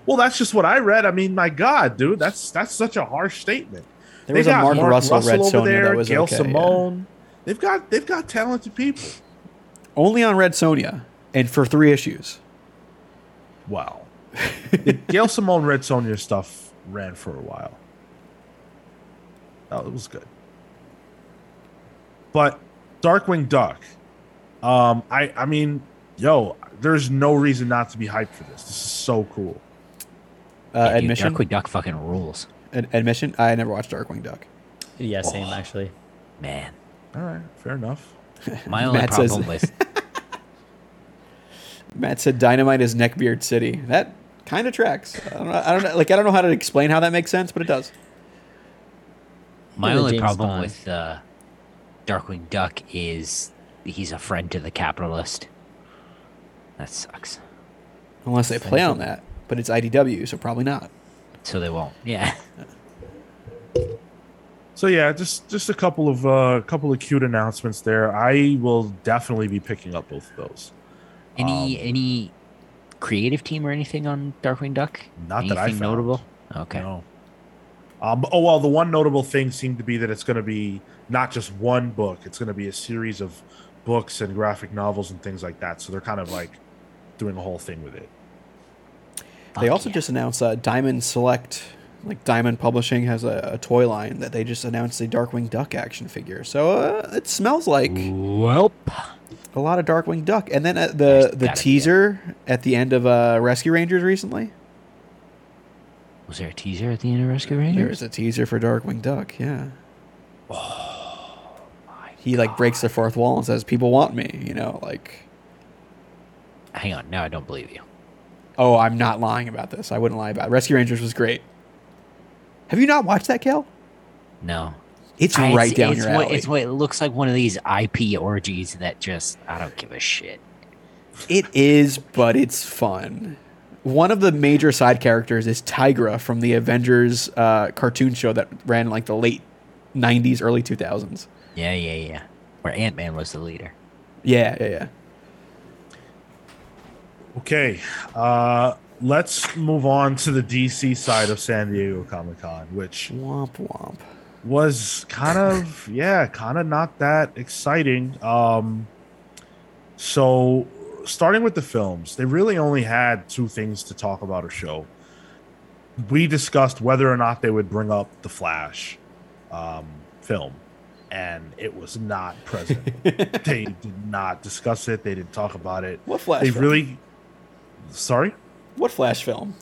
Well, that's just what I read. I mean, my God, dude, that's that's such a harsh statement. There was a Mark Russell Red over Sonja there, that was Gail okay, yeah. Simone. They've got they've got talented people. Only on Red Sonja, and for three issues. Wow. The Gail Simone Red Sonja stuff ran for a while. Oh, it was good. But Darkwing Duck, um, I I mean, yo, there's no reason not to be hyped for this. This is so cool. Uh, Yeah, dude, admission. Darkwing Duck fucking rules, Ad- admission. I never watched Darkwing Duck. Yeah, same Oh. actually. man. All right, fair enough. My only Matt says- problem with Matt said Dynamite is Neckbeard City. That kind of tracks. I don't know. I don't know. Like I don't know how to explain how that makes sense, but it does. my only James problem Bond. with uh, Darkwing Duck is he's a friend to the capitalist. That sucks. Unless they play on that, but it's IDW, so probably not. So they won't. Yeah. So yeah, just just a couple of uh couple of cute announcements there. I will definitely be picking up both of those. Any Um, any creative team or anything on Darkwing Duck? Not that I Anything found. notable. Okay. No. Um, oh well, the one notable thing seemed to be that it's going to be not just one book; it's going to be a series of books and graphic novels and things like that. So they're kind of like doing a whole thing with it. They also yeah. just announced uh, Diamond Select, like Diamond Publishing has a, a toy line that they just announced a Darkwing Duck action figure. So uh, it smells like Welp. a lot of Darkwing Duck. And then uh, the the be teaser at the end of uh, Rescue Rangers recently. Was there a teaser at the end of Rescue Rangers? There was a teaser for Darkwing Duck. Yeah. Oh My He like breaks the fourth wall and says, "People want me," you know, like. Hang on, now I don't believe you. Oh, I'm not lying about this. I wouldn't lie about it. Rescue Rangers was great. Have you not watched that, Kel? No. It's I- right down it's your what, alley. It's what it looks like one of these IP orgies that just I don't give a shit. It is, but it's fun. One of the major side characters is Tigra from the Avengers uh, cartoon show that ran in like the late '90s, early 2000s. Yeah, yeah, yeah. Where Ant Man was the leader. Yeah, yeah, yeah. Okay, uh, let's move on to the DC side of San Diego Comic Con, which Womp womp. was kind of yeah kind of not that exciting um so starting with the films they really only had two things to talk about or show we discussed whether or not they would bring up the flash um film and it was not present they did not discuss it they didn't talk about it What Flash? they film? really sorry What Flash film?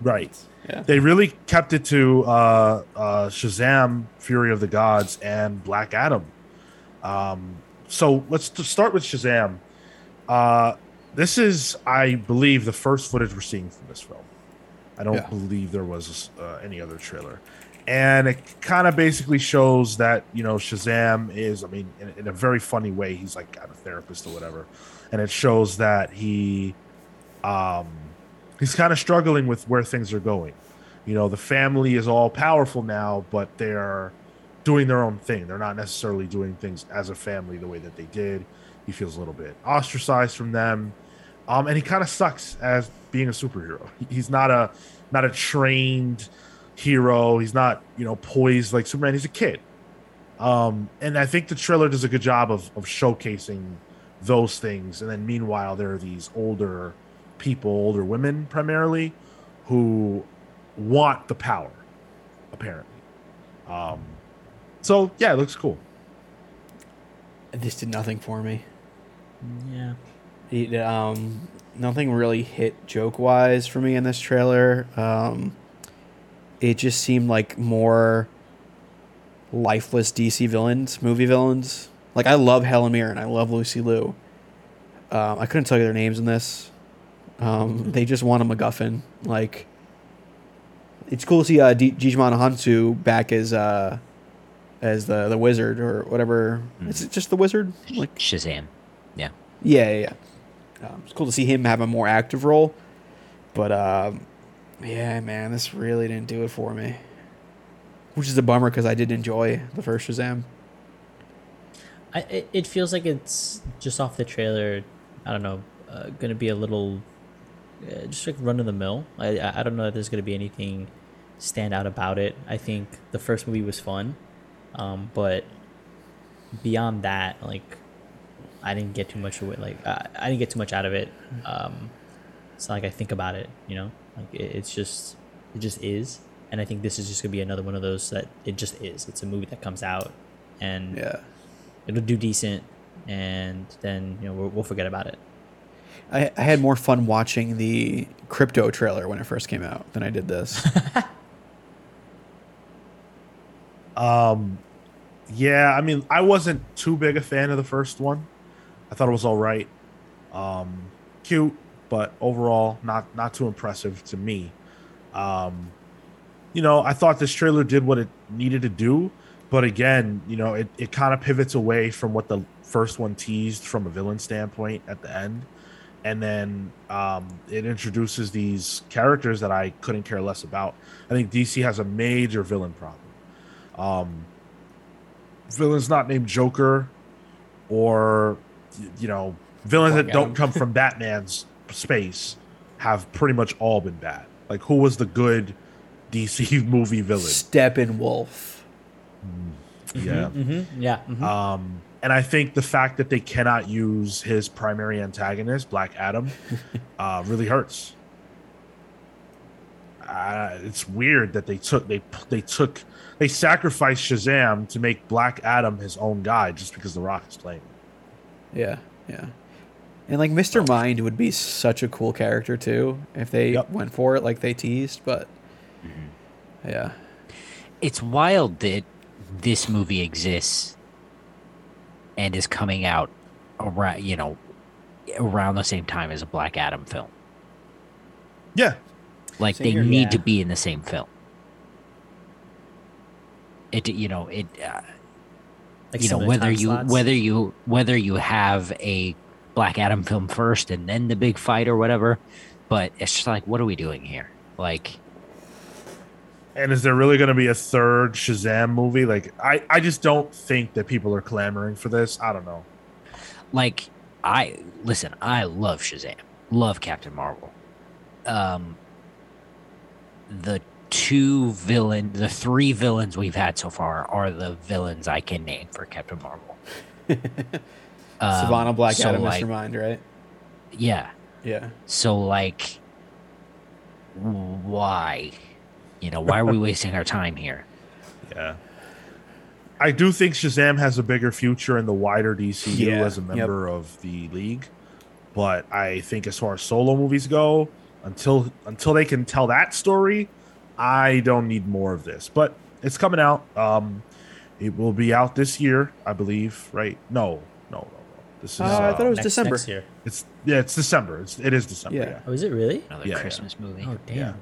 right Yeah. they really kept it to uh, uh, Shazam, Fury of the Gods, and Black Adam. Um, so let's start with Shazam. Uh, this is, I believe, the first footage we're seeing from this film. I don't Yeah. believe there was uh, any other trailer. And it kind of basically shows that, you know, Shazam is, I mean, in, in a very funny way, he's like a therapist or whatever. And it shows that he, um, he's kind of struggling with where things are going. You know, the family is all powerful now, but they're doing their own thing. They're not necessarily doing things as a family the way that they did. He feels a little bit ostracized from them. Um, and he kind of sucks as being a superhero. He's not a not a trained hero. He's not, you know, poised like Superman. He's a kid. Um, and I think the trailer does a good job of, of showcasing those things. And then meanwhile, there are these older people, older women primarily, who want the power, apparently. Um, so yeah, it looks cool. This did nothing for me. Yeah. It, um, nothing really hit joke wise for me in this trailer. Um, it just seemed like more lifeless DC villains, movie villains. Like I love Helen Mirren, I love Lucy Liu. Um, I couldn't tell you their names in this. Um, they just want a MacGuffin. Like it's cool to see uh, D- Hounsou back as uh, as the the wizard or whatever. Is it just the wizard? Like Shazam. Yeah. yeah, yeah, yeah. Um, it's cool to see him have a more active role, but um, yeah, man, this really didn't do it for me. Which is a bummer because I did enjoy the first Shazam. I, it, feels like it's just off the trailer. I don't know, uh, gonna be a little, just like run of the mill. I I I don't know if there's gonna be anything stand out about it. I think the first movie was fun, um, but beyond that, like, I didn't get too much of it. Like, I, I didn't get too much out of it. Um, it's not like I think about it, you know. Like it, it's just, it just is. And I think this is just gonna be another one of those that it just is. It's a movie that comes out, and Yeah, it'll do decent and then you know we'll, we'll forget about it I, I had more fun watching the Krypto trailer when it first came out than I did this. Um, yeah, I mean, I wasn't too big a fan of the first one. I thought it was all right, um, cute, but overall not not too impressive to me. Um, you know, I thought this trailer did what it needed to do, but again, you know, it, it kind of pivots away from what the first one teased from a villain standpoint at the end. And then um, it introduces these characters that I couldn't care less about. I think DC has a major villain problem. Um, villains not named Joker or, you know, villains Black that don't come from Batman's space have pretty much all been bad. Like, who was the good DC movie villain? Steppenwolf. Yeah. Mm-hmm. Yeah. mhm. Um, and I think the fact that they cannot use his primary antagonist, Black Adam, uh, really hurts. Uh, it's weird that they took they they took they sacrificed Shazam to make Black Adam his own guy just because The Rock is playing. Yeah, yeah. And like Mr. Mind would be such a cool character too if they Yep. went for it like they teased, but yeah. It's wild that this movie exists and is coming out around, you know, around the same time as a Black Adam film. Yeah, Like Same they here. need Yeah. to be in the same film. It you know it uh, like you know whether you slots. whether you whether you have a Black Adam film first and then the big fight or whatever, but it's just like what are we doing here? Like and is there really going to be a third Shazam movie? Like, I I just don't think that people are clamoring for this. I don't know. like I listen, I love Shazam. Love Captain Marvel. Um the two villain the three villains we've had so far are the villains I can name for Captain Marvel. Um, Sivana Black so, Adam, like, Mr. Mind, right? Yeah. Yeah. So like why? You know, why are we wasting our time here? Yeah. I do think Shazam has a bigger future in the wider DCU Yeah, as a yep. member of the league. But I think as far as solo movies go, until until they can tell that story, I don't need more of this. But it's coming out. Um it will be out this year, I believe, right? No, no, no, no. This is Uh, I thought it uh, was next, December. next year. it's yeah, it's December. It's it is December, Yeah. yeah. Oh, is it really? Another Yeah, yeah. Christmas movie. Oh damn.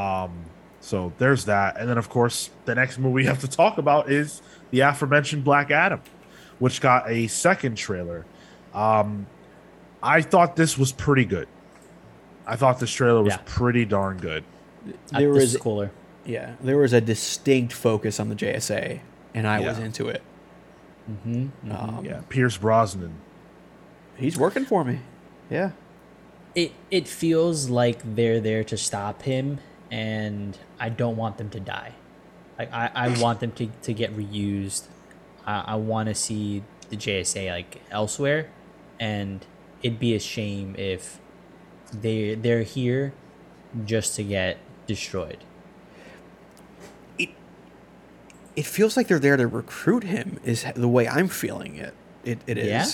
Um, so there's that, and then of course the next movie we have to talk about is the aforementioned Black Adam, which got a second trailer. Um, I thought this was pretty good. I thought this trailer was Yeah. pretty darn good. There this was cooler. yeah, there was a distinct focus on the JSA and I was into it. Mm-hmm. Um, Yeah, Pierce Brosnan. He's working for me. Yeah. It it feels like they're there to stop him, and I don't want them to die. Like I, I want them to, to get reused. I, I want to see the JSA like elsewhere, and it'd be a shame if they they're here just to get destroyed. It feels like they're there to recruit him is the way I'm feeling it. It it Yeah?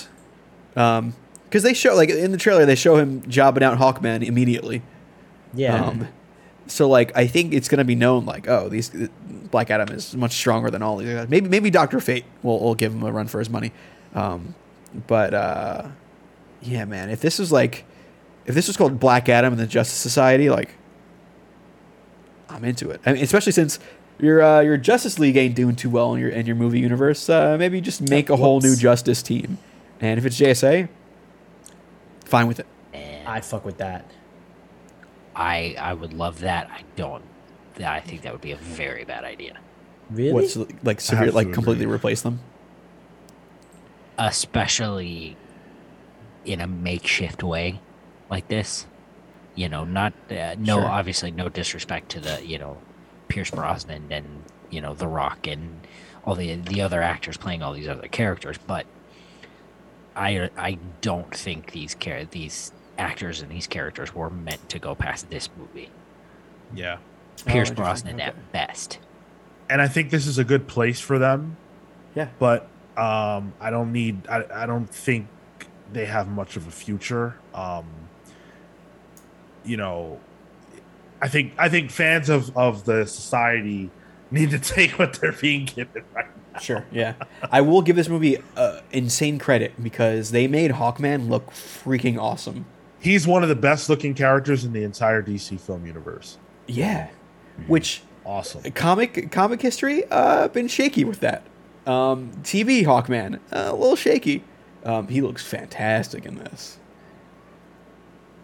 Um because they show like in the trailer they show him jobbing out Hawkman immediately. Yeah. Um, so like I think it's gonna be known like oh these Black Adam is much stronger than all these guys. Maybe maybe Doctor Fate will, will give him a run for his money. Um, but uh, yeah, man, if this is like if this was called Black Adam and the Justice Society, like I'm into it. I mean, especially since your uh, your Justice League ain't doing too well in your in your movie universe. Uh, maybe just make a whole new Justice team, and if it's JSA, fine with it. I'd fuck with that. I I would love that. I don't. I think that would be a very bad idea. Really? What's like severe like completely agree. replace them? especially in a makeshift way like this. You know, not uh, no, Sure. obviously no disrespect to the you know Pierce Brosnan and you know The Rock and all the the other actors playing all these other characters, but I I don't think these char- these actors and these characters were meant to go past this movie. Yeah, Pierce interesting. Brosnan Okay. at best. and I think this is a good place for them. Yeah. but um, I don't need. I, I don't think they have much of a future. Um, you know, I think I think fans of of the society need to take what they're being given right now. Sure, yeah. I will give this movie uh, insane credit because they made Hawkman look freaking awesome. He's one of the best looking characters in the entire DC film universe. Yeah, which Awesome. comic comic history uh been shaky with that. Um, TV Hawkman uh, a little shaky. Um, he looks fantastic in this.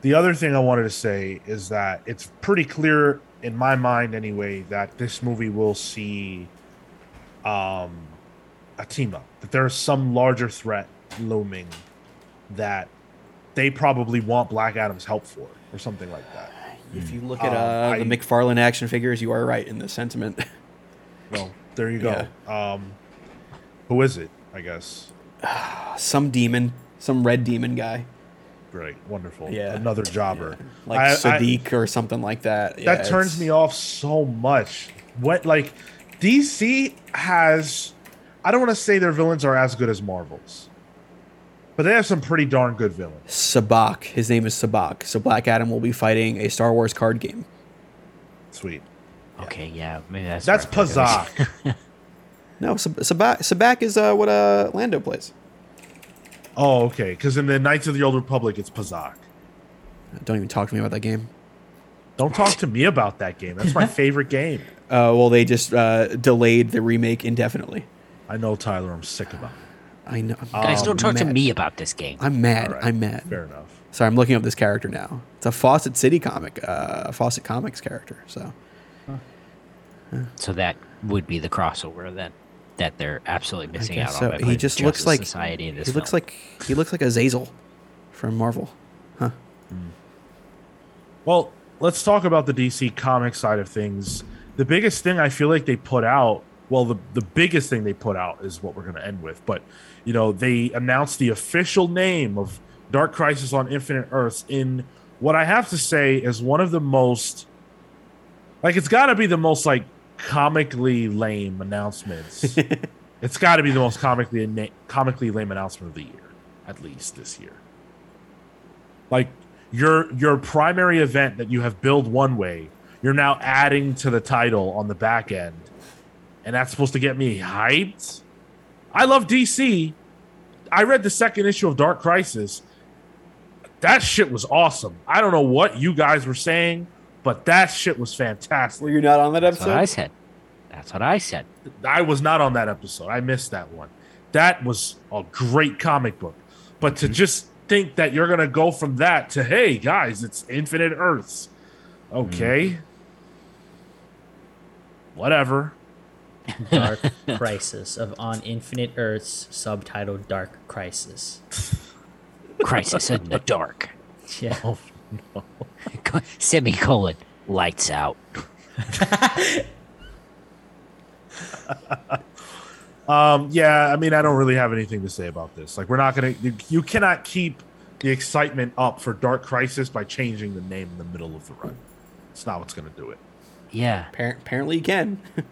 The other thing I wanted to say is that it's pretty clear in my mind anyway that this movie will see um a team up. That there's some larger threat looming that they probably want Black Adam's help for or something like that. If you look at Um, uh, I- the McFarlane action figures, you are right in the sentiment. Well, there you go. Um who is it? I guess. some demon, some red demon guy, Great, wonderful. Yeah. Another jobber. like I- I- or something like that. Yeah, that turns me off so much. What like DC has I don't want to say their villains are as good as Marvel's. But they have some pretty darn good villains. Sabbac. His name is Sabbac. So Black Adam will be fighting a Star Wars card game. Sweet. Okay, yeah, maybe that's That's where I thought it was. Pazaak. No, Sabacc. Sabacc is uh, what uh, Lando plays. oh, okay. Because in the Knights of the Old Republic, it's Pazaak. Don't even talk to me about that game. Don't talk to me about that game. That's my favorite game. Uh, well, they just uh, delayed the remake indefinitely. I know, Tyler. I'm sick about it. I know. Guys, I'm don't talk to me about this game. I'm mad. All right, I'm mad. Fair enough. Sorry, I'm looking up this character now. It's a Fawcett City comic, uh, Fawcett Comics character. So So that would be the crossover then that they're absolutely missing out guess on. He putting just looks like Society in this he looks like he looks like Azazel from Marvel. Huh? Well, let's talk about the DC comic side of things. The biggest thing I feel like they put out, well, the, the biggest thing they put out is what we're going to end with. But, you know, they announced the official name of Dark Crisis on Infinite Earths in what I have to say is one of the most, like, it's got to be the most, like, comically lame announcements. it's got to be the most comically, comically lame announcement of the year, at least this year like your your primary event that you have billed one way you're now adding to the title on the back end and that's supposed to get me hyped i love dc i read the second issue of dark crisis that shit was awesome i don't know what you guys were saying but that shit was fantastic Were you not on that That's what I said. That's what I said. I was not on that episode. I missed that one. That was a great comic book. But to mm-hmm. just think that you're going to go from that to, hey, guys, it's Infinite Earths. Mm-hmm. Okay. Whatever. Dark Crisis of On Infinite Earths, subtitled Dark Crisis. Crisis in the dark. Yeah. Oh, no. Semicolon. Lights out. Um, yeah, I mean, I don't really have anything to say about this. Like, we're not going to, you cannot keep the excitement up for Dark Crisis by changing the name in the middle of the run. It's not what's going to do it. Yeah. Appar- Apparently, you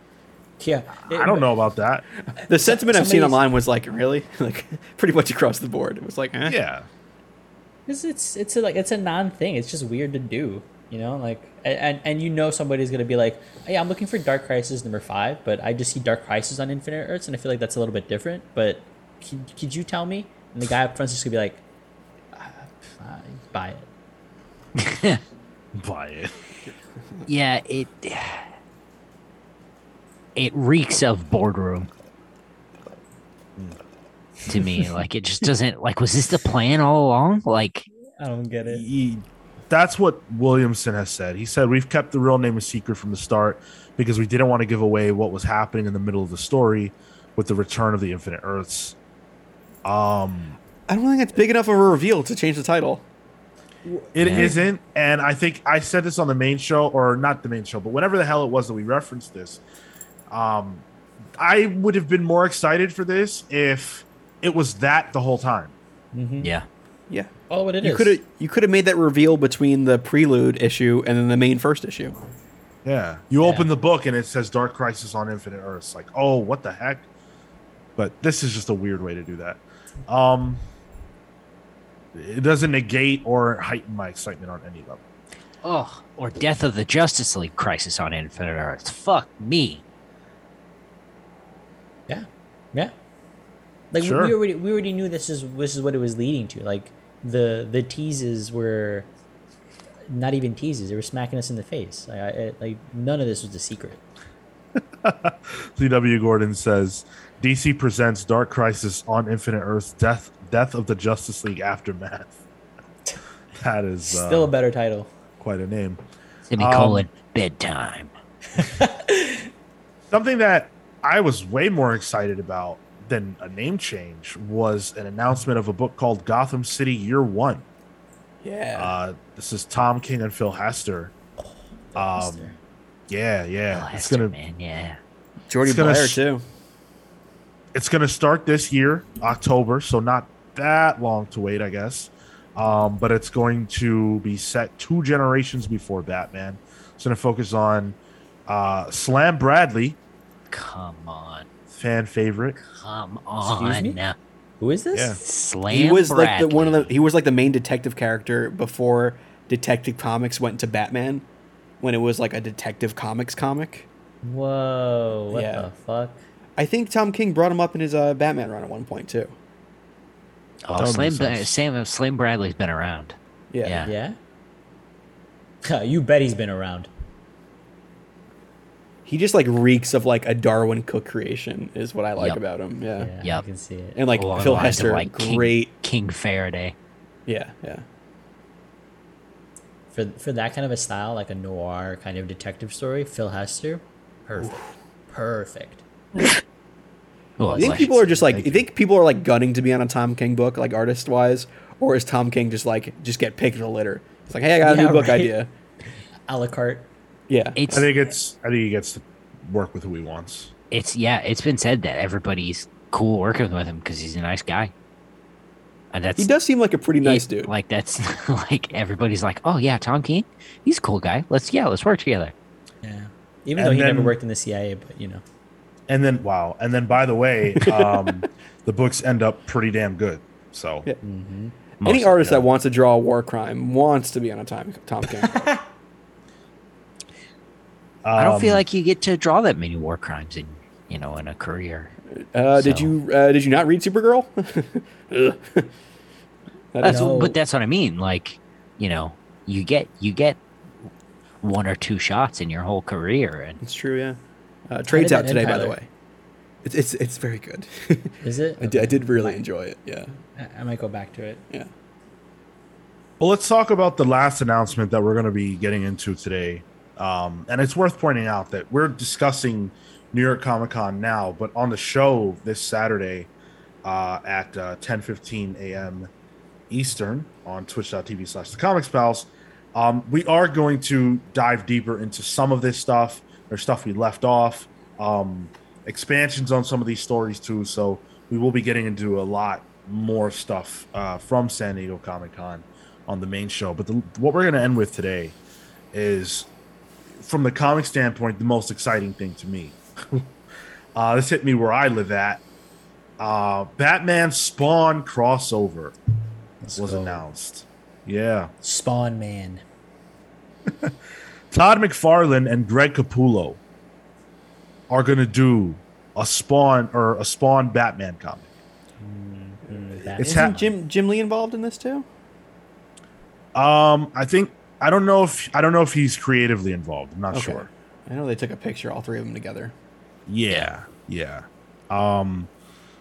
can. Yeah. I don't know about that. The sentiment I've seen online was like, really, like pretty much across the board. It was like, eh. Yeah. Because it's it's a, like it's a non thing. It's just weird to do, you know. Like and and, and you know somebody's gonna be like, "Hey, I'm looking for Dark Crisis number five, but I just see Dark Crisis on Infinite Earths, and I feel like that's a little bit different." But could, could you tell me? And the guy up front's just gonna be like, ah, fine, "Buy it." Buy it. Yeah, it it reeks of boardroom to me. Like it just doesn't like was this the plan all along? Like I don't get it. he, that's what Williamson has said. He said we've kept the real name a secret from the start because we didn't want to give away what was happening in the middle of the story with the return of the Infinite Earths. Um, I don't think it's big enough of a reveal to change the title. it Yeah. not and I think I said this on the main show or not the main show, but whenever the hell it was that we referenced this, um, I would have been more excited for this if it was that the whole time. yeah. Yeah, Oh, what it you is. could have you could have made that reveal between the prelude issue and then the main first issue. Yeah. You Yeah. open the book and it says Dark Crisis on Infinite Earths. Like, oh, what the heck? But this is just a weird way to do that. Um it doesn't negate or heighten my excitement on any level. Oh, or Death of the Justice League Crisis on Infinite Earths. Fuck me. Yeah, yeah. Like Sure. we already we already knew this is this is what it was leading to. Like the the teases were not even teases; they were smacking us in the face. Like, I, I, like none of this was a secret. CW Gordon says DC presents Dark Crisis on Infinite Earths Death Death of the Justice League Aftermath. That is uh, Still a better title. quite a name. Semicolon bedtime. Something that I was way more excited about than a name change was an announcement of a book called Gotham City Year One. Yeah. Uh, this is Tom King and Phil Hester. Um, yeah, yeah, Oh, it's Hester, gonna man, yeah. Jordie it's gonna Blair too. it's going to start this year, October, so not that long to wait, I guess. Um, but it's going to be set two generations before Batman. It's going to focus on uh, Slam Bradley, Come on. fan favorite. Come Excuse on. me? now. Who is this? Yeah. Slam He was like the one of the he was like the main detective character before Detective Comics went to Batman, when it was like a Detective Comics comic. Whoa! What Yeah. the fuck? I think Tom King brought him up in his uh, Batman run at one point too. Oh, That would Slam, make. Sam, Slam Bradley's been around. Yeah. Yeah. Yeah. you bet he's been around. He just like reeks of like a Darwyn Cooke creation is what I like Yep. about him. Yeah. Yeah, I Yep. can see it. And like Along Phil lines of, Hester, like, great. King Faraday. Yeah, yeah. for for that kind of a style, like a noir kind of detective story, Phil Hester, perfect, perfect. Well, You think like- people are just like Thank you think people are like gunning to be on a Tom King book, like artist wise, or is Tom King just like just get picked in a litter? It's like, hey, I got a Yeah, new book right. idea. A la carte. Yeah. it's I think it's. I think he gets to work with who he wants. it's yeah, it's been said that everybody's cool working with him because he's a nice guy. And that's He does seem like a pretty nice he- dude. Like that's like everybody's like, oh yeah, Tom King, he's a cool guy. Let's yeah, let's work together. Yeah. Even And though he never worked in the CIA, but you know. And then wow, and then by the way, um, the books end up pretty damn good. So Yeah. Mm-hmm. Any artist that wants to draw a war crime wants to be on a Tom Tom King. book. I don't feel um, like you get to draw that many war crimes in you know in a career. Uh, did you uh, did you not read Supergirl? That's is- but that's what I mean. Like, you know, you get you get one or two shots in your whole career, and it's true, yeah. Uh, trades out today, by the way. It's it's it's very good. Is it? I, did, I did really enjoy it. Yeah, I- I might go back to it. yeah. Well, let's talk about the last announcement that we're going to be getting into today. Um, and it's worth pointing out that we're discussing New York Comic Con now, but on the show this Saturday uh, at uh, 10:15 a.m. Eastern on Twitch.tv slash The Comics Pals, um, we are going to dive deeper into some of this stuff. There's stuff we left off, um, expansions on some of these stories too. So we will be getting into a lot more stuff uh, from San Diego Comic Con on the main show. But the, what we're going to end with today is, from the comic standpoint, the most exciting thing to me. uh, this hit me where I live at. Uh, Batman Spawn crossover Let's was go. announced. Yeah. Spawn Man. Todd McFarlane and Greg Capullo are going to do a Spawn or a Spawn Batman comic. Mm, that It's is- ha- Jim Jim Lee involved in this too? Um, I think I don't know if I don't know if he's creatively involved. I'm not Okay. sure. I know they took a picture, all three of them together. Yeah, yeah. Um,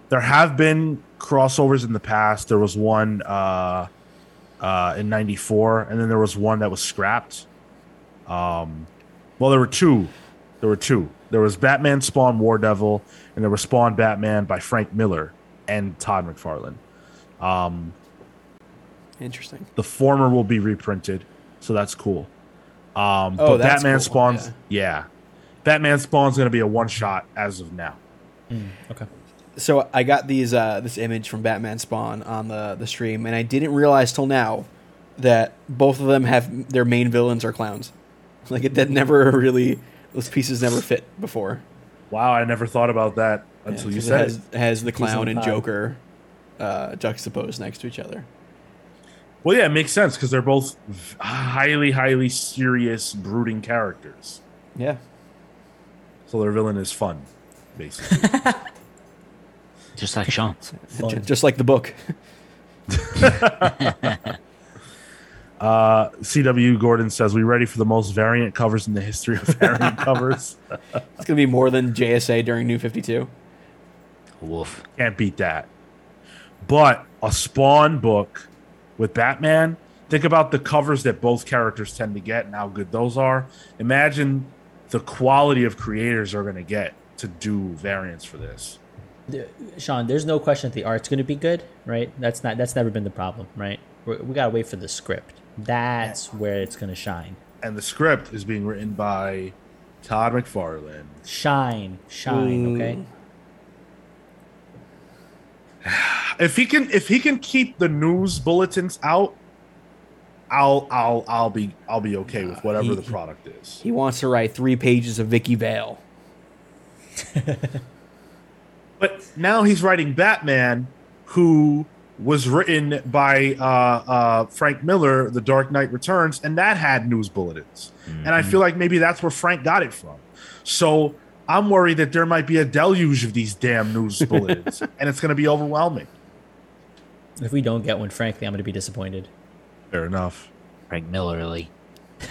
there have been crossovers in the past. There was one uh, uh, in '94, and then there was one that was scrapped. Um, well, there were two. There were two. There was Batman Spawn War Devil, and there was Spawn Batman by Frank Miller and Todd McFarlane. Um, Interesting. the former will be reprinted, so that's cool. Um, Oh, but that's Batman cool, Spawn's yeah. Batman Spawn's gonna be a one shot as of now. Mm, okay. So I got these uh, this image from Batman Spawn on the the stream, and I didn't realize till now that both of them have their main villains are clowns. Like it that never really those pieces never fit before. Wow, I never thought about that until Yeah, you 'cause said it has, it. has the clown and pie. Joker uh, juxtaposed next to each other. Well, yeah, it makes sense because they're both highly, highly serious, brooding characters. Yeah. So their villain is fun, basically. Just like Sean. J- Just like the book. uh, CW Gordon says, "We ready for the most variant covers in the history of variant covers? It's gonna be more than JSA during New Fifty Two. Woof. Can't beat that." But a Spawn book with Batman. Think about the covers that both characters tend to get and how good those are. Imagine the quality of creators are going to get to do variants for this. Sean, there's no question that the art's going to be good, right? That's not that's never been the problem, right? We're, we got to wait for the script. That's where it's going to shine. And the script is being written by Todd McFarlane. Shine, shine, okay? If he can if he can keep the news bulletins out, I'll I'll I'll be I'll be okay with whatever he- the product is. He wants to write three pages of Vicki Vale. But now he's writing Batman, who was written by uh, uh, Frank Miller, The Dark Knight Returns, and that had news bulletins. And I feel like maybe that's where Frank got it from. So I'm worried that there might be a deluge of these damn news bulletins, and it's going to be overwhelming. If we don't get one, frankly, I'm going to be disappointed. Fair enough. Frank Millerly.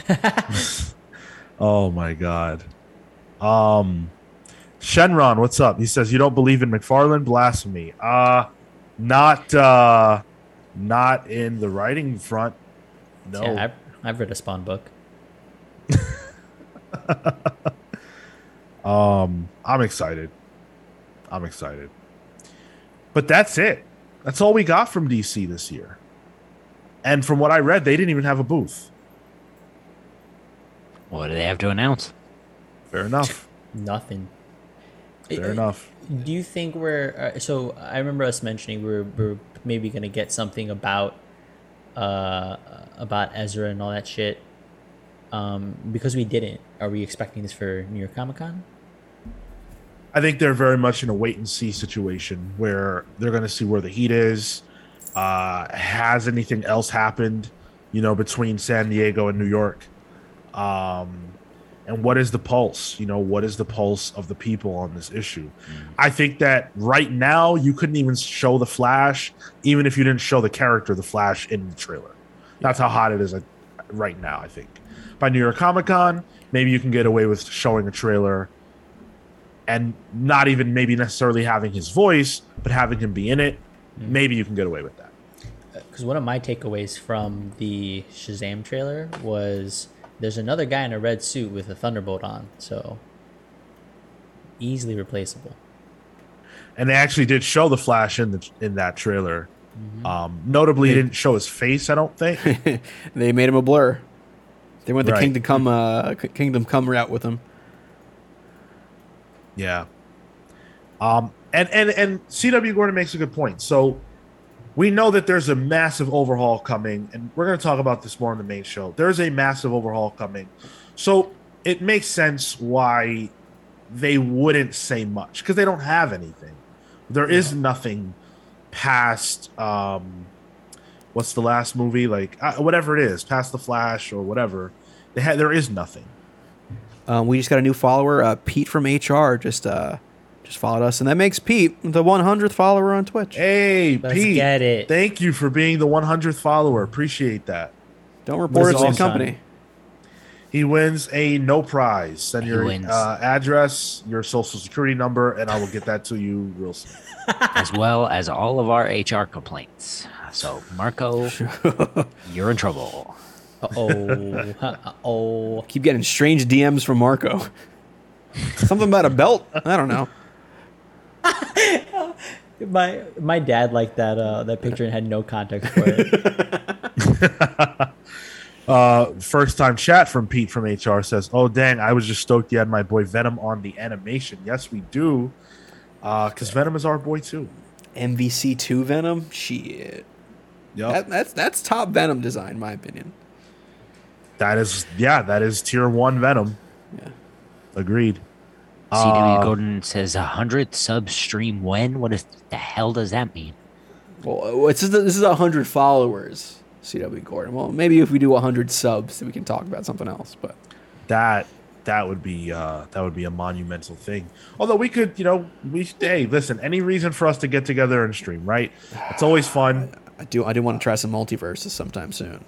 Oh my god. Um Shenron, what's up? He says you don't believe in McFarlane blasphemy. Uh not uh not in the writing front. No. Yeah, I've, I've read a Spawn book. Um I'm excited. I'm excited. But that's it. That's all we got from DC this year. And from what I read, they didn't even have a booth. What do they have to announce? Fair enough. Nothing. Fair enough. Do you think we're uh, so? I remember us mentioning we're we're maybe gonna get something about uh about Ezra and all that shit. Um, because we didn't. Are we expecting this for New York Comic Con? I think they're very much in a wait and see situation where they're going to see where the heat is. Uh, has anything else happened, you know, between San Diego and New York? Um, and what is the pulse? You know, what is the pulse of the people on this issue? I think that right now you couldn't even show the Flash, even if you didn't show the character, the Flash, in the trailer. That's how hot it is right now. I think by New York Comic Con, maybe you can get away with showing a trailer and not even maybe necessarily having his voice, but having him be in it, maybe you can get away with that. Because one of my takeaways from the Shazam trailer was there's another guy in a red suit with a thunderbolt on, so easily replaceable. And they actually did show the Flash in the in that trailer. Um, notably, they didn't show his face. I don't think. They made him a blur. They went the Right. Kingdom Come uh, Kingdom Come route with him. Yeah. Um, and and and CW Gordon makes a good point. So we know that there's a massive overhaul coming, and we're going to talk about this more on the main show. There's a massive overhaul coming, so it makes sense why they wouldn't say much because they don't have anything. There is nothing past um, what's the last movie like uh, whatever it is, past the Flash or whatever. They had there is nothing. Um, we just got a new follower, uh, Pete from HR. Just uh, just followed us, and that makes Pete the 100th follower on Twitch. Hey, Let's Pete. get it. Thank you for being the 100th follower. Appreciate that. Don't report What it is to it, the Sean? company. He wins a no prize. Send He your uh, address, your social security number, and I will get that to you real soon. as well as all of our HR complaints. So, Marco, you're in trouble. Uh oh. uh oh. Keep getting strange DMs from Marco. Something about a belt. I don't know. My my dad liked that uh that picture and had no context for it. Uh, first time chat from Pete from HR says, "Oh dang, I was just stoked you had my boy Venom on the animation." Yes, we do, because Venom is our boy too. MVC two Venom. Shit. Yep. That, that's that's top Venom design, in my opinion. That is, yeah, that is tier one Venom. Yeah. Agreed. CW Uh, Gordon says a hundred sub stream when? What is the hell does that mean? Well, it's just, this is a hundred followers. CW Gordon. Well, maybe if we do 100 subs, we can talk about something else. But that that would be uh, that would be a monumental thing. Although we could, you know, we hey, listen, any reason for us to get together and stream, right? It's always fun. I do I do want to try some MultiVersus sometime soon.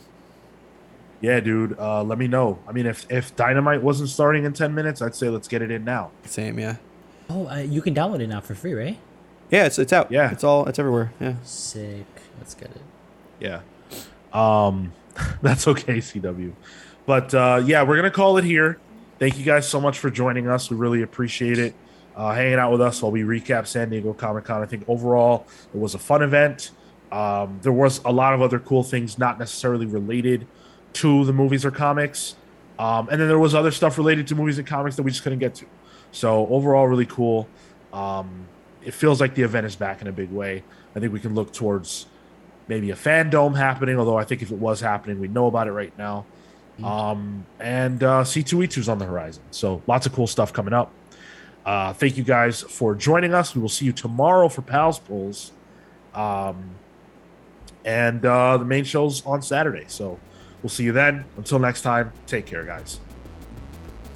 Yeah, dude. Uh, let me know. I mean, if if Dynamite wasn't starting in ten minutes, I'd say let's get it in now. Same, yeah. Oh, uh, you can download it now for free, right? Yeah, it's it's out. Yeah. it's all it's everywhere. Yeah. Sick. Let's get it. Yeah. Um, that's okay, CW. But uh, yeah, we're gonna call it here. Thank you guys so much for joining us. We really appreciate it. Uh, hanging out with us while we recap San Diego Comic Con. I think overall it was a fun event. Um, there was a lot of other cool things, not necessarily related to the movies or comics. Um, and then there was other stuff related to movies and comics that we just couldn't get to. So overall, really cool. Um, it feels like the event is back in a big way. I think we can look towards maybe a fandom happening, although I think if it was happening, we know about it right now. Um, and uh, C2E2 is on the horizon. So lots of cool stuff coming up. Uh, thank you guys for joining us. We will see you tomorrow for Pals Pulls. Um, and uh, the main show's on Saturday. So we'll see you then. Until next time, take care, guys.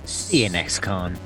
See you next con.